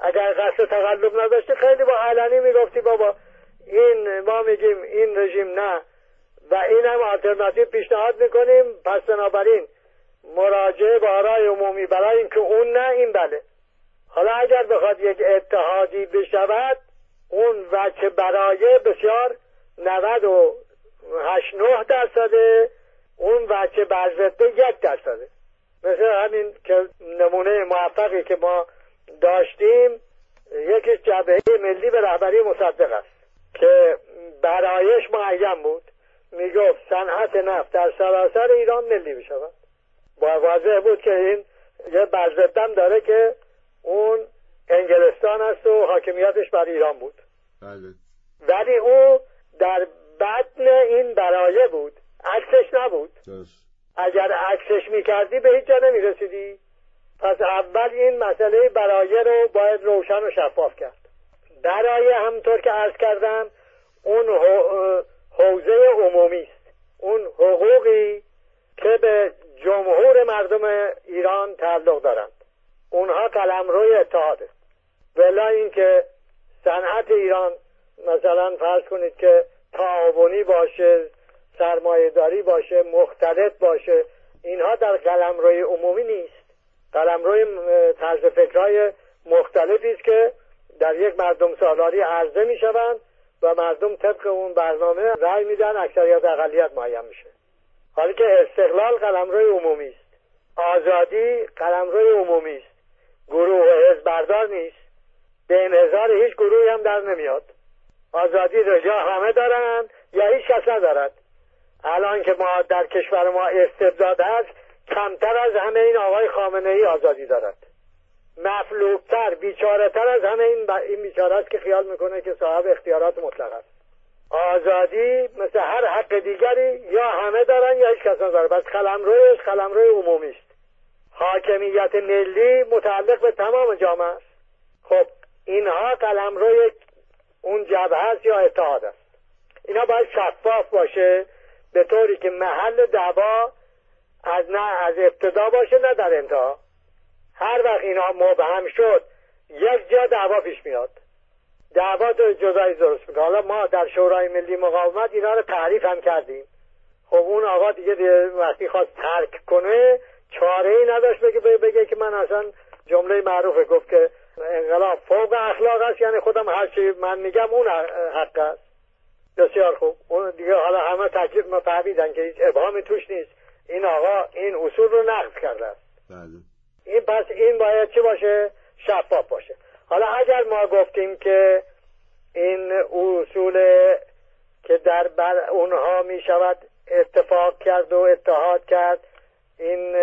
اگر قصد تقلب نداشته خیلی با علنی می‌گفتی بابا این ما میگیم این رژیم نه و این هم آلترناتیو پیشنهاد می‌کنیم. پس بنابراین مراجعه به آرای عمومی برای اینکه اون نه این بله. حالا اگر بخواد یک اتحادی بشود اون وچه برای بسیار 98 9 درصده اون وچه برزده یک درصده. مثل همین که نمونه موفقی که ما داشتیم یکی جبهه ملی به رهبری مصدق است که برایش معین بود. می‌گفت صنعت نفت در سراسر ایران ملی بشود با واضح بود که این یه برزدم داره که اون انگلستان است و حاکمیتش بر ایران بود. بله. ولی او در بدن این برایه بود. عکسش نبود. اگر عکسش می‌کردی به هیچ جا نمی‌رسیدی. پس اول این مسئله برایه رو باید روشن و شفاف کرد. برایه همطور که عرض کردم اون حوزه عمومی است. اون حقوقی که به جمهور مردم ایران تعلق دارند. اونها روی اتحاده ولا اینکه صنعت ایران مثلا فرض کنید که تعاونی باشه سرمایه داری باشه مختلط باشه اینها در قلمروی عمومی نیست. قلمروی طرز فکرهای مختلفی است که در یک مردم سالاری عرضه می شوند و مردم طبق اون برنامه رأی میدن اکثریت اقلیت معین میشه. حالی که استقلال قلمروی عمومی است. آزادی قلمروی عمومی است. گروه حزب بردار نیست. به انحضار هیچ گروهی هم در نمیاد. آزادی رو یا همه دارند یا هیچ کس ندارد. الان که ما در کشور ما استبداد هست کمتر از همه این آقای خامنه ای آزادی دارد. مفلوکتر بیچاره تر از همه این, ب... این بیچاره است که خیال می‌کنه که صاحب اختیارات مطلق است. آزادی مثل هر حق دیگری یا همه دارن یا هیچ کس نداره بس قلمرویش قلمروی عمومی است حاکمیت ملی متعلق به تمام جامعه است. خب اینها قلمروی اون جبهه است یا اتحاد است؟ اینا باید شفاف باشه به طوری که محل دعوا از نه از ابتدا باشه نه در انتها. هر وقت اینا مبهم شد یک جا دعوا پیش میاد. دعوا جدایی درست می‌کنه. حالا ما در شورای ملی مقاومت اینا رو تعریف هم کردیم. خب اون آقا دیگه, دیگه وقتی خواست ترک کنه چاره ای نداشت بگه بگه که من اصلا جمله معروفه گفت که انقلاب فوق اخلاق است یعنی خودم هر چی من میگم اون حق است. بسیار خوب. اون دیگه حالا همه تکلیف ما فهمیدن که هیچ ابهامی توش نیست. این آقا این اصول رو نقض کرده است. بله. این پس این باید چی باشه؟ شفاف باشه. حالا اگر ما گفتیم که این اصول که در بر اونها می شود اتفاق کرد و اتحاد کرد این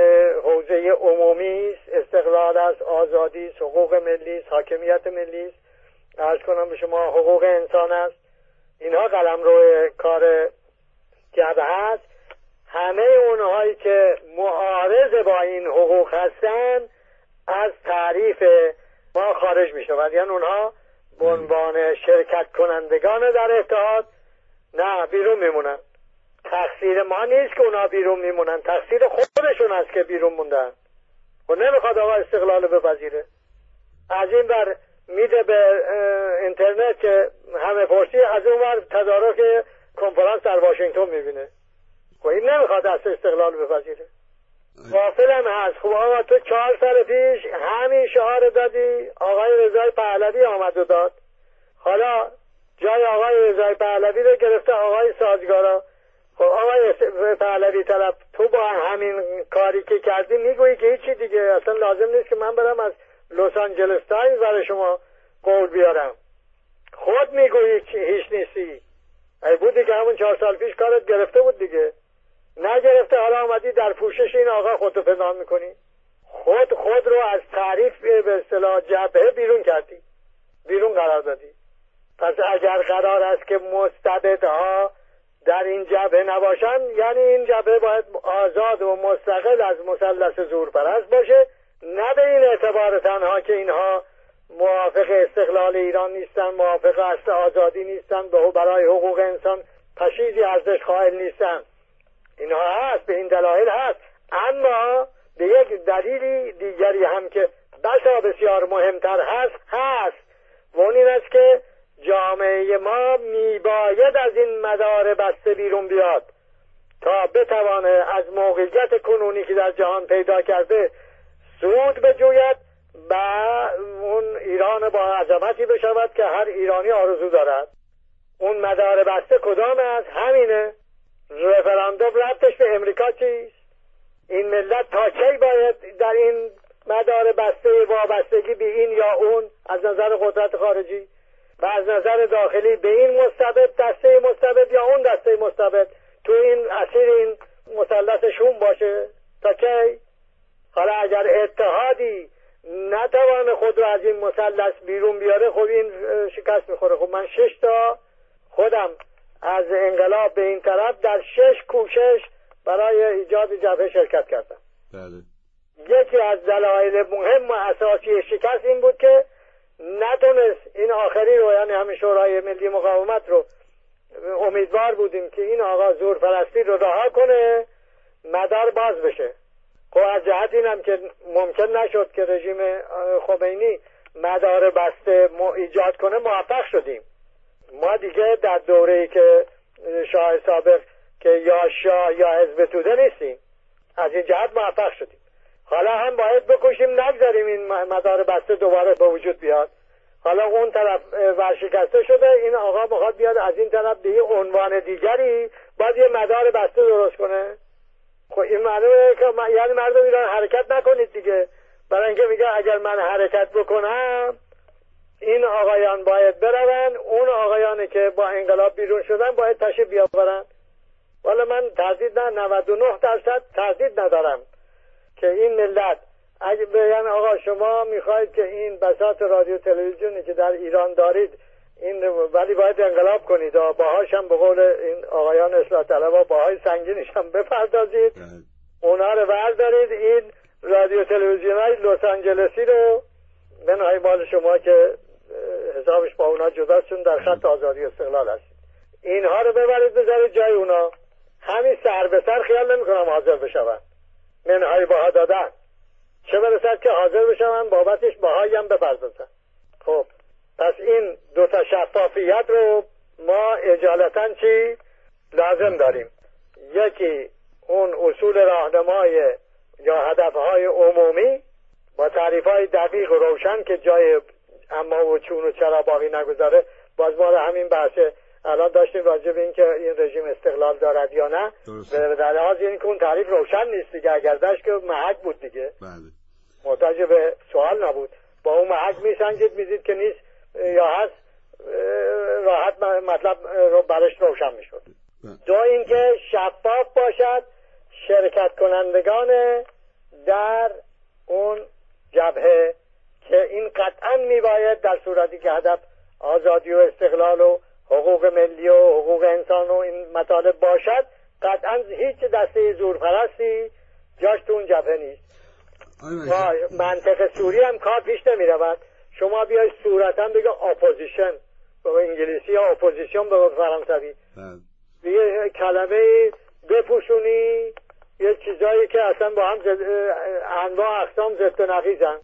حوزه عمومی است استقلال است آزادی است حقوق ملی است حاکمیت ملی است. ارز کنم به شما حقوق انسان است. اینها قلم روی کار جبه هست همه اونهایی که معارض با این حقوق هستند از تعریف ما خارج می شود یعنی اونها به عنوان شرکت کنندگان در اتحاد نه بیرون میمونن. تقصیر ما نیست که اونا بیرون میمونن. تقصیر خودشون است که بیرون موندن. و نمی‌خواد آقا استقلال بپذیره. از این بر میده به اینترنت که همه پرسی از اون بر تدارک کنفرانس در واشنگتن می‌بینه. خب این نمی‌خواد از استقلال بپذیره. غافلم هست. خب آقا تو چهار سال پیش همین شعار دادی. آقای رضای پهلوی آمد و داد. حالا جای آقای رضای پهلوی رو گرفته آقای سازگارا. خب آقای پهلوی طلب تو با همین کاری که کردی می‌گویی که هیچی دیگه اصلا لازم نیست که من برم از لس آنجلس تایمز برای شما قول بیارم. خود می‌گویی که هیچ نیستی. ای بود دیگه همون چهار سال پیش کارت گرفته بود دیگه. نگرفته حالا آمدی در پوشش این آقا خودتو پنهان می‌کنی. خود خود رو از تعریف به اصطلاح جبهه بیرون کردی. بیرون قرار دادی. پس اگر قرار است که مستبدها در این جبهه نباشن یعنی این جبهه باید آزاد و مستقل از مثلث زور پرست باشه نه به این اعتبار تنها که اینها موافق استقلال ایران نیستن موافق اصل آزادی نیستن به برای حقوق انسان پشیزی ارزش قائل نیستن. اینها هست به این دلایل هست. اما به یک دلیلی دیگری هم که بسا بسیار مهمتر هست هست. و این است که جامعه ما میباید از این مدار بسته بیرون بیاد. تا بتوانه از موقعیت کنونی که در جهان پیدا کرده سود بجوید و اون ایران با عظمتی بشود که هر ایرانی آرزو دارد. اون مدار بسته کدام است؟ همینه. رفراندوم ربطش به امریکا چیست؟ این ملت تا کی باید در این مدار بسته وابستگی به این یا اون از نظر قدرت خارجی؟ و از نظر داخلی به این مستبد دسته مستبد یا اون دسته مستبد تو این اسیر این مثلث شوم باشه؟ تا کی؟ حالا اگر اتحادی نتوانه خود رو از این مثلث بیرون بیاره خب این شکست می‌خوره. خب من شش تا خودم از انقلاب به این طرف در شش کوشش برای ایجاد جبهه شرکت کردم. بله. یکی از دلایل مهم و اساسی شکست این بود که نتونست این آخری رو یعنی همین شورای ملی مقاومت رو امیدوار بودیم که این آقا زور پرستی رو رها کنه مدار باز بشه. خب از جهت اینم که ممکن نشد که رژیم خمینی مدار بسته ایجاد کنه موفق شدیم. ما دیگه در دوره که شاه سابق که یا شاه یا حزب توده نیستیم. از این جهت موفق شدیم. حالا هم باید بکشیم نگذاریم این مدار بسته دوباره به وجود بیاد. حالا اون طرف ورشکسته شده این آقا بخواد بیاد از این طرف به عنوان دیگری باید یه مدار بسته درست کنه. خب این معلومه که یعنی مردم ایران حرکت نکنید دیگه. برای اینکه میگه اگر من حرکت بکنم این آقایان باید برون اون آقایانی که با انقلاب بیرون شدن باید تشریف بیاورن والا من تردید نه 99 درصد تردید ندارم. که این ملت اگه بگن آقا شما می‌خواید که این بساط رادیو تلویزیونی که در ایران دارید این ولی باید انقلاب کنید و باهاش هم به قول این آقایان اصلاح طلبا باهای سنگینش هم بپردازید. بله. اونا رو بردارید. این رادیو تلویزیون های لس آنجلسی رو منهای مال شما که حسابش با اونا جداست چون در خط آزادی استقلال هست اینها رو ببرید بذارید جای اونا. همین سر به سر خیال نمی کنم حاضر بشون منهای باها دادن چه برسد که حاضر بشون بابتش باهایی هم بپردازن خب پس این دو تا شفافیت رو ما اجالتا چی لازم داریم. یکی اون اصول راهنمای یا هدفهای عمومی با تعریف های دقیق و روشن که جای اما و چون و چرا باقی نگذاره باز ما همین بحث الان داشتیم راجع به اینکه این رژیم استقلال دارد یا نه. در لحاظ این که اون تعریف روشن نیست دیگه. اگر داشت که محک بود دیگه. بله. محتاج به سوال نبود. با اون محک میسنجید میزید که نیست یا هست راحت مطلب رو برش روشن می‌شد. بله. دو اینکه شفاف باشد شرکت کنندگان در اون جبهه که این قطعا میباید در صورتی که هدف آزادی و استقلال و حقوق ملی و حقوق انسان و این مطالب باشد قطعا هیچ دسته زورپرستی جاش تو اون جبهه نیست. منطق صوری هم کار پیش نمی رود شما بیای صورتا بگه opposition. به انگلیسی یا opposition به فرانسوی. بله. یه کلمه بپوشونی یه چیزایی که اصلا با هم ضد... انواع اقسام ضد و نقیضن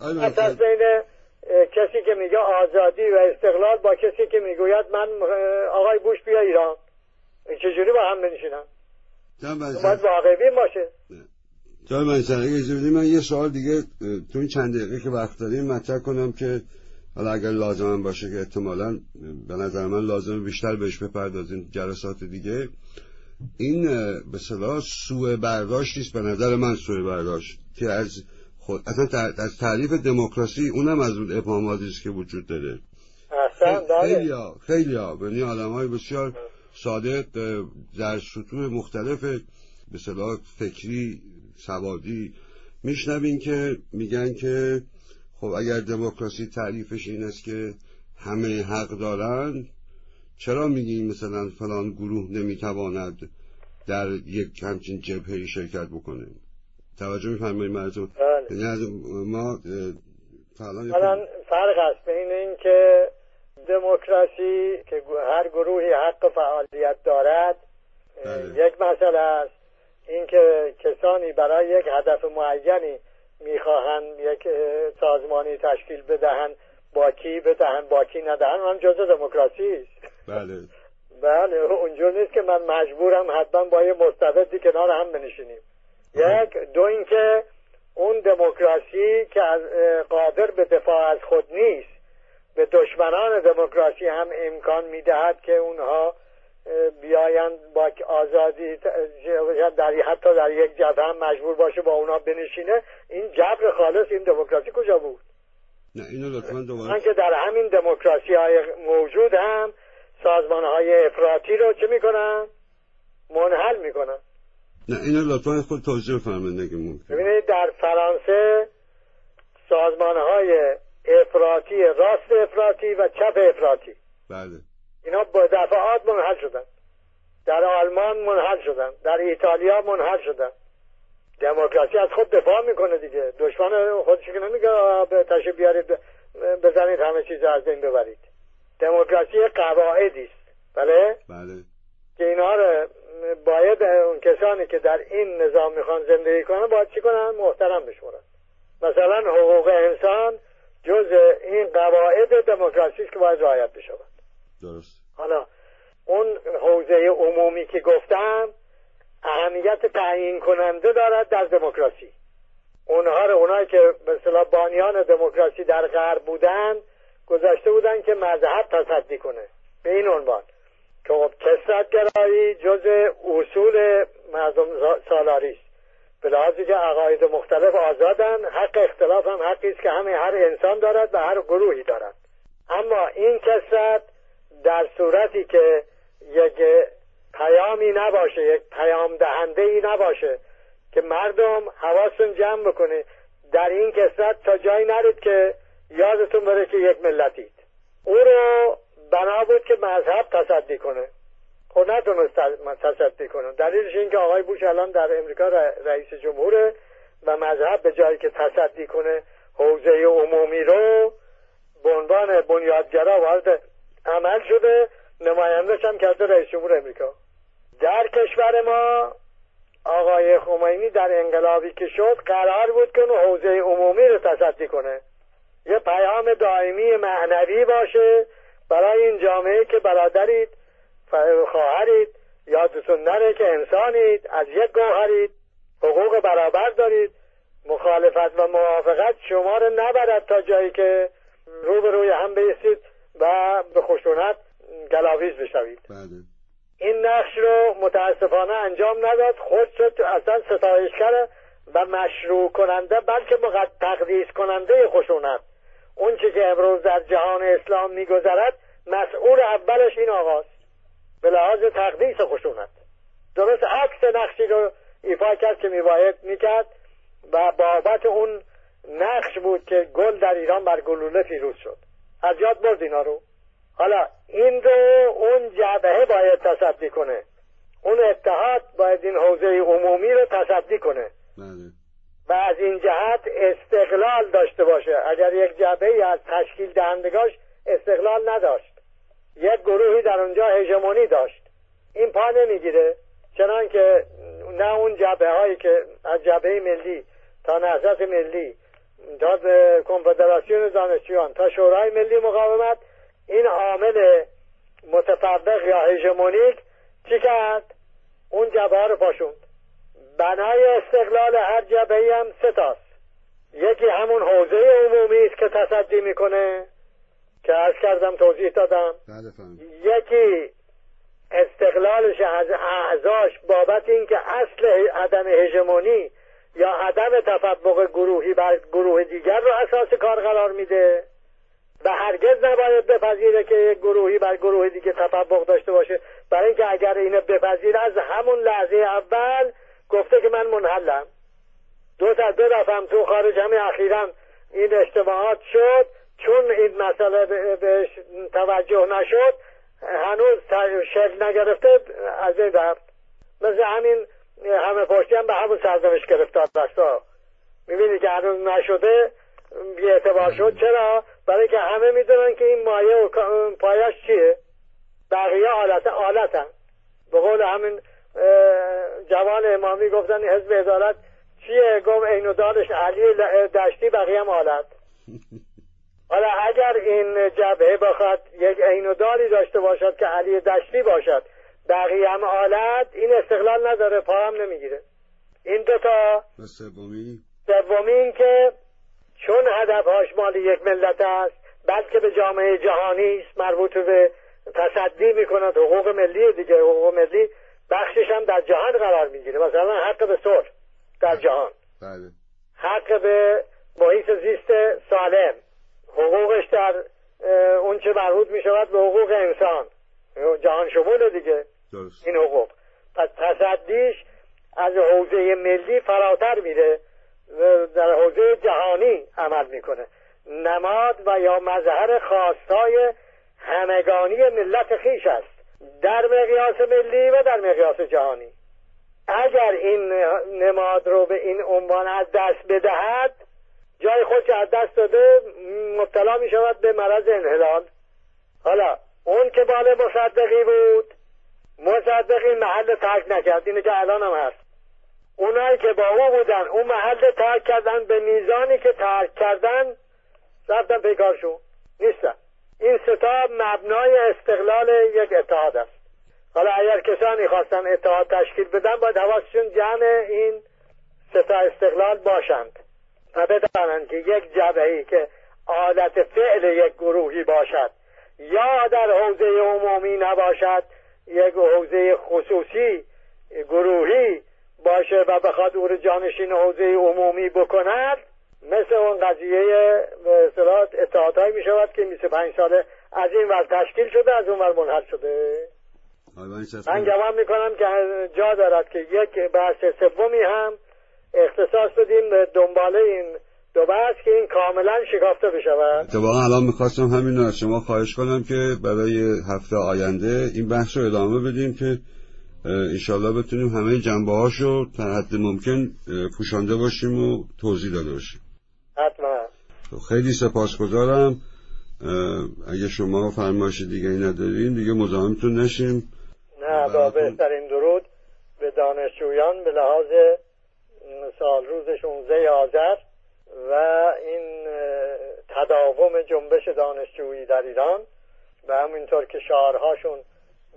اساس بین کسی که میگه آزادی و استقلال با کسی که می‌گوید من آقای بوش بیا ایران. این چجوری با هم بنشینم باید واقعی باشه. جای من من یه سوال دیگه تو این چند دقیقه که وقت داریم مطرح کنم که حالا اگر لازم باشه که احتمالا به نظر من لازم بیشتر بهش بپردازیم جلسات دیگه. این به صلاح سوء برداشت نیست به نظر من سوء برداشت که از خود اصلا از تعریف دموکراسی اونم از اون ابهاماتی است که وجود داره. خیلی ها خیلی ها یعنی آدم های بسیار صادق در سطوح مختلف به صلاح فکری سوادی میشنوین که میگن که خب اگر دموکراسی تعریفش این است که همه حق دارن چرا میگیم مثلا فلان گروه نمی‌تواند در یک همچین جبهه شرکت بکنه؟ توجه میفرمایید مرزون بله. یعنی از ما فعلا فرق هست بین این که دموکراسی که هر گروهی حق فعالیت دارد بله. یک مسئله است. اینکه کسانی برای یک هدف معینی می‌خواهند یک سازمانی تشکیل بدهند با کی بدهن با کی ندهن هم جزء دموکراسی است. بله. بله اونجور نیست که من مجبورم حتما با یه مستبدی کنار هم بنشینیم. یک دو اینکه اون دموکراسی که از قادر به دفاع از خود نیست به دشمنان دموکراسی هم امکان می‌دهد که اونها بیایند با آزادی در حتی در یک جبهه هم مجبور باشه با اونا بنشینه. این جبر خالص این دموکراسی کجا بود؟ نه اینو لطفا دوباره که در همین دموکراسی های موجود هم سازمان های افراطی رو چه می‌کنن؟ منحل می‌کنن. نه اینو لطفا خود توضیح فرمایید ببینید در فرانسه سازمان های افراطی راست افراطی و چپ افراطی. بله. اینا با دفعات منحل شدن. در آلمان منحل شدن. در ایتالیا منحل شدن. دموکراسی از خود دفاع می‌کنه دیگه. دشمن خودش که نمیگه به تشه بیارید بزنید همه چیز از بین ببرید. دموکراسی قواعدی است. بله؟ بله. که اینها رو باید اون کسانی که در این نظام می‌خوان زندگی کنن باید چی کنن؟ محترم بشمارن. مثلا حقوق انسان جز این قواعد دموکراسی که باید رعایت بشود. درست. حالا اون حوزه عمومی که گفتم اهمیت تعیین کننده دارد در دموکراسی. اونها رو اونایی که اصطلاح بانیان دموکراسی در غرب بودن گذاشته بودن که مذهب تصدی کنه. به این عنوان. خب کسرتگرایی جز اصول مردم سالاری است. به لحاظی که عقاید مختلف آزادن حق اختلاف هم حقی است که همه هر انسان دارد و هر گروهی دارد. اما این کسرت در صورتی که یک پیامی نباشه یک پیام دهنده ای نباشه که مردم حواستون جمع بکنه در این کسرت تا جایی نرید که یادتون بره که یک ملتید او رو بنا بود که مذهب تصدی کنه. خب نتونست تصدی کنه. دلیلش این که آقای بوش الان در امریکا رئیس جمهوره و مذهب به جایی که تصدی کنه حوزه عمومی رو به عنوان بنیادگرا وارد عمل شده نمایندهش هم کرده رئیس جمهور امریکا. در کشور ما آقای خمینی در انقلابی که شد قرار بود که اون حوزه عمومی رو تصدی کنه. یه پیام دائمی معنوی باشه برای این جامعه که برادرید خواهرید یادتون نره که انسانید از یک گوهرید حقوق برابر دارید مخالفت و موافقت شما رو نبرد تا جایی که رو به روی هم بیستید و به خشونت گلاویز بشوید. بله. این نقش رو متاسفانه انجام نداد. خود شد اصلا ستایش کرده و مشروع کننده بلکه تقدیس کننده خشونت. اون که امروز در جهان اسلام میگذرد مسئول اولش این آقاست. به لحاظ تقدیس خشونت. درست عکس نقشی رو ایفا کرد که میباید می‌کرد و بابت اون نقش بود که گل در ایران بر گلوله فیروز شد. از یاد برد اینا رو. حالا این رو اون جبهه باید تصدی کنه. اون اتحاد باید این حوزه عمومی رو تصدی کنه. بله. و از این جهت استقلال داشته باشه. اگر یک جبهه از تشکیل دهندگاش استقلال نداشت. یک گروهی در اونجا هژمونی داشت. این پا نمی‌گیره چنان که نه اون جبهه هایی که از جبهه ملی تا نهضت ملی تا کنفدراسیون دانشجویان تا شورای ملی مقاومت این عامل متفرق یا هژمونیک چی کرد؟ اون جبهه رو پاشوند. بنای استقلال هر جبهه هم سه یکی همون حوزه عمومی است که تصدی می‌کنه. که از کردم توضیح دادم. بله یکی استقلالش از اعضاش بابت اینکه اصل عدم هژمونی یا عدم تفبق گروهی بر گروه دیگر رو اساس کار قرار میده و هرگز نباید بپذیره که یک گروهی بر گروه دیگه تفبق داشته باشه. برای اینکه اگر اینو بپذیره از همون لحظه اول گفته که من منحلم. دو تا دو دفعه هم تو خارج همین اخیرا این اجتماعات شد. چون این مسئله بهش توجه نشد هنوز شکل نگرفته از این رفت مثل همین همه پشتی هم به همون سرزنش گرفتار بستا می‌بینی که هنوز نشده بی اعتبار شد. چرا؟ برای که همه می‌دونن که این مایه و پایش چیه؟ بقیه آلت آلتن. به قول همین جوان امامی گفتن حزب ادارت چیه؟ گفت اینو دارش علی دشتی بقیه هم آلت. حالا اگر این جبهه بخواد یک عینوداری داشته باشد که علی دشتی باشد بقیه هم آلت این استقلال نداره پا هم نمی‌گیره. این دوتا. سومی؟ سومی این که چون هدفهاش مال یک ملت است بلکه به جامعه جهانی است مربوط به تصدی می‌کند حقوق ملی دیگه حقوق ملی بخشش هم در جهان قرار می‌گیره. مثلا حق به صلح در جهان. بله. حق به محیط زیست سالم. حقوقش در اون چه مربوط می شود به حقوق انسان. جهان شمول دیگه. درست. این حقوق. پس تصدیش از حوزه ملی فراتر میره در حوزه جهانی عمل می‌کنه. نماد و یا مظهر خواستای همگانی ملت خیش است. در مقیاس ملی و در مقیاس جهانی. اگر این نماد رو به این عنوان از دست بدهد جای خودش از دست داده مبتلا می شود به مرض انحلال. حالا اون که بال مصدقی بود مصدقی محل ترک نکرد. اینه که الان هم هست. اونایی که با او بودن اون محل ترک کردن به میزانی که ترک کردن رفتن پیکارشون نیستن. این ستا مبنای استقلال یک اتحاد است. حالا اگر کسانی خواستن اتحاد تشکیل بدن باید حواسشون جمع این ستا استقلال باشند. و بدانند که یک جبهی که عادت فعل یک گروهی باشد یا در حوزه عمومی نباشد یک حوزه خصوصی گروهی باشه و بخواد او رو جانشین حوزه عمومی بکند مثل اون قضیه به اصطلاح اتحادهایی می شود که 25 ساله از این ور تشکیل شده از اون ور منحل شده. من گمان می‌کنم که جا دارد که یک بحث سومی هم اختصاص بدیم به دنباله این دو بحث که این کاملا شکافته بشود. اتفاقا الان می‌خواستم همین رو از شما خواهش کنم که برای هفته آینده این بحث رو ادامه بدیم که انشالله بتونیم همه جنبه هاشو تا حد ممکن پوشانده باشیم و توضیح داده باشیم. حتما. خب، خیلی سپاسگزارم. اگه شما فرمایش دیگه ای ندارین دیگه مزاحمتون نشیم. نه با بهترین درود به دانشجویان به لحاظ سال روز 16 آذر و این تداوم جنبش دانشجویی در ایران و همینطور که شعارهاشون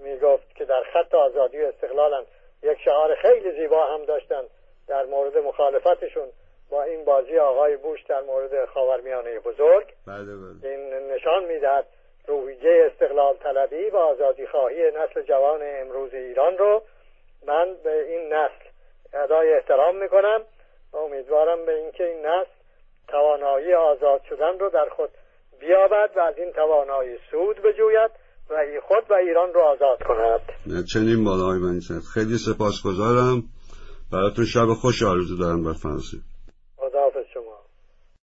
می‌گفت که در خط آزادی و استقلالن یک شعار خیلی زیبا هم داشتن در مورد مخالفتشون با این بازی آقای بوش در مورد خاورمیانه بزرگ بله بله. این نشان می‌دهد روحیه استقلال طلبی و آزادی خواهی نسل جوان امروز ایران رو من به این نسل ادای احترام می‌کنم و امیدوارم به اینکه این نسل توانایی آزاد شدن رو در خود بیابد و از این توانایی سود بجوید و خود و ایران رو آزاد کند. چنین بالای من خیلی سپاسگزارم. براتون شب خوش آرزو دارم بفرمایید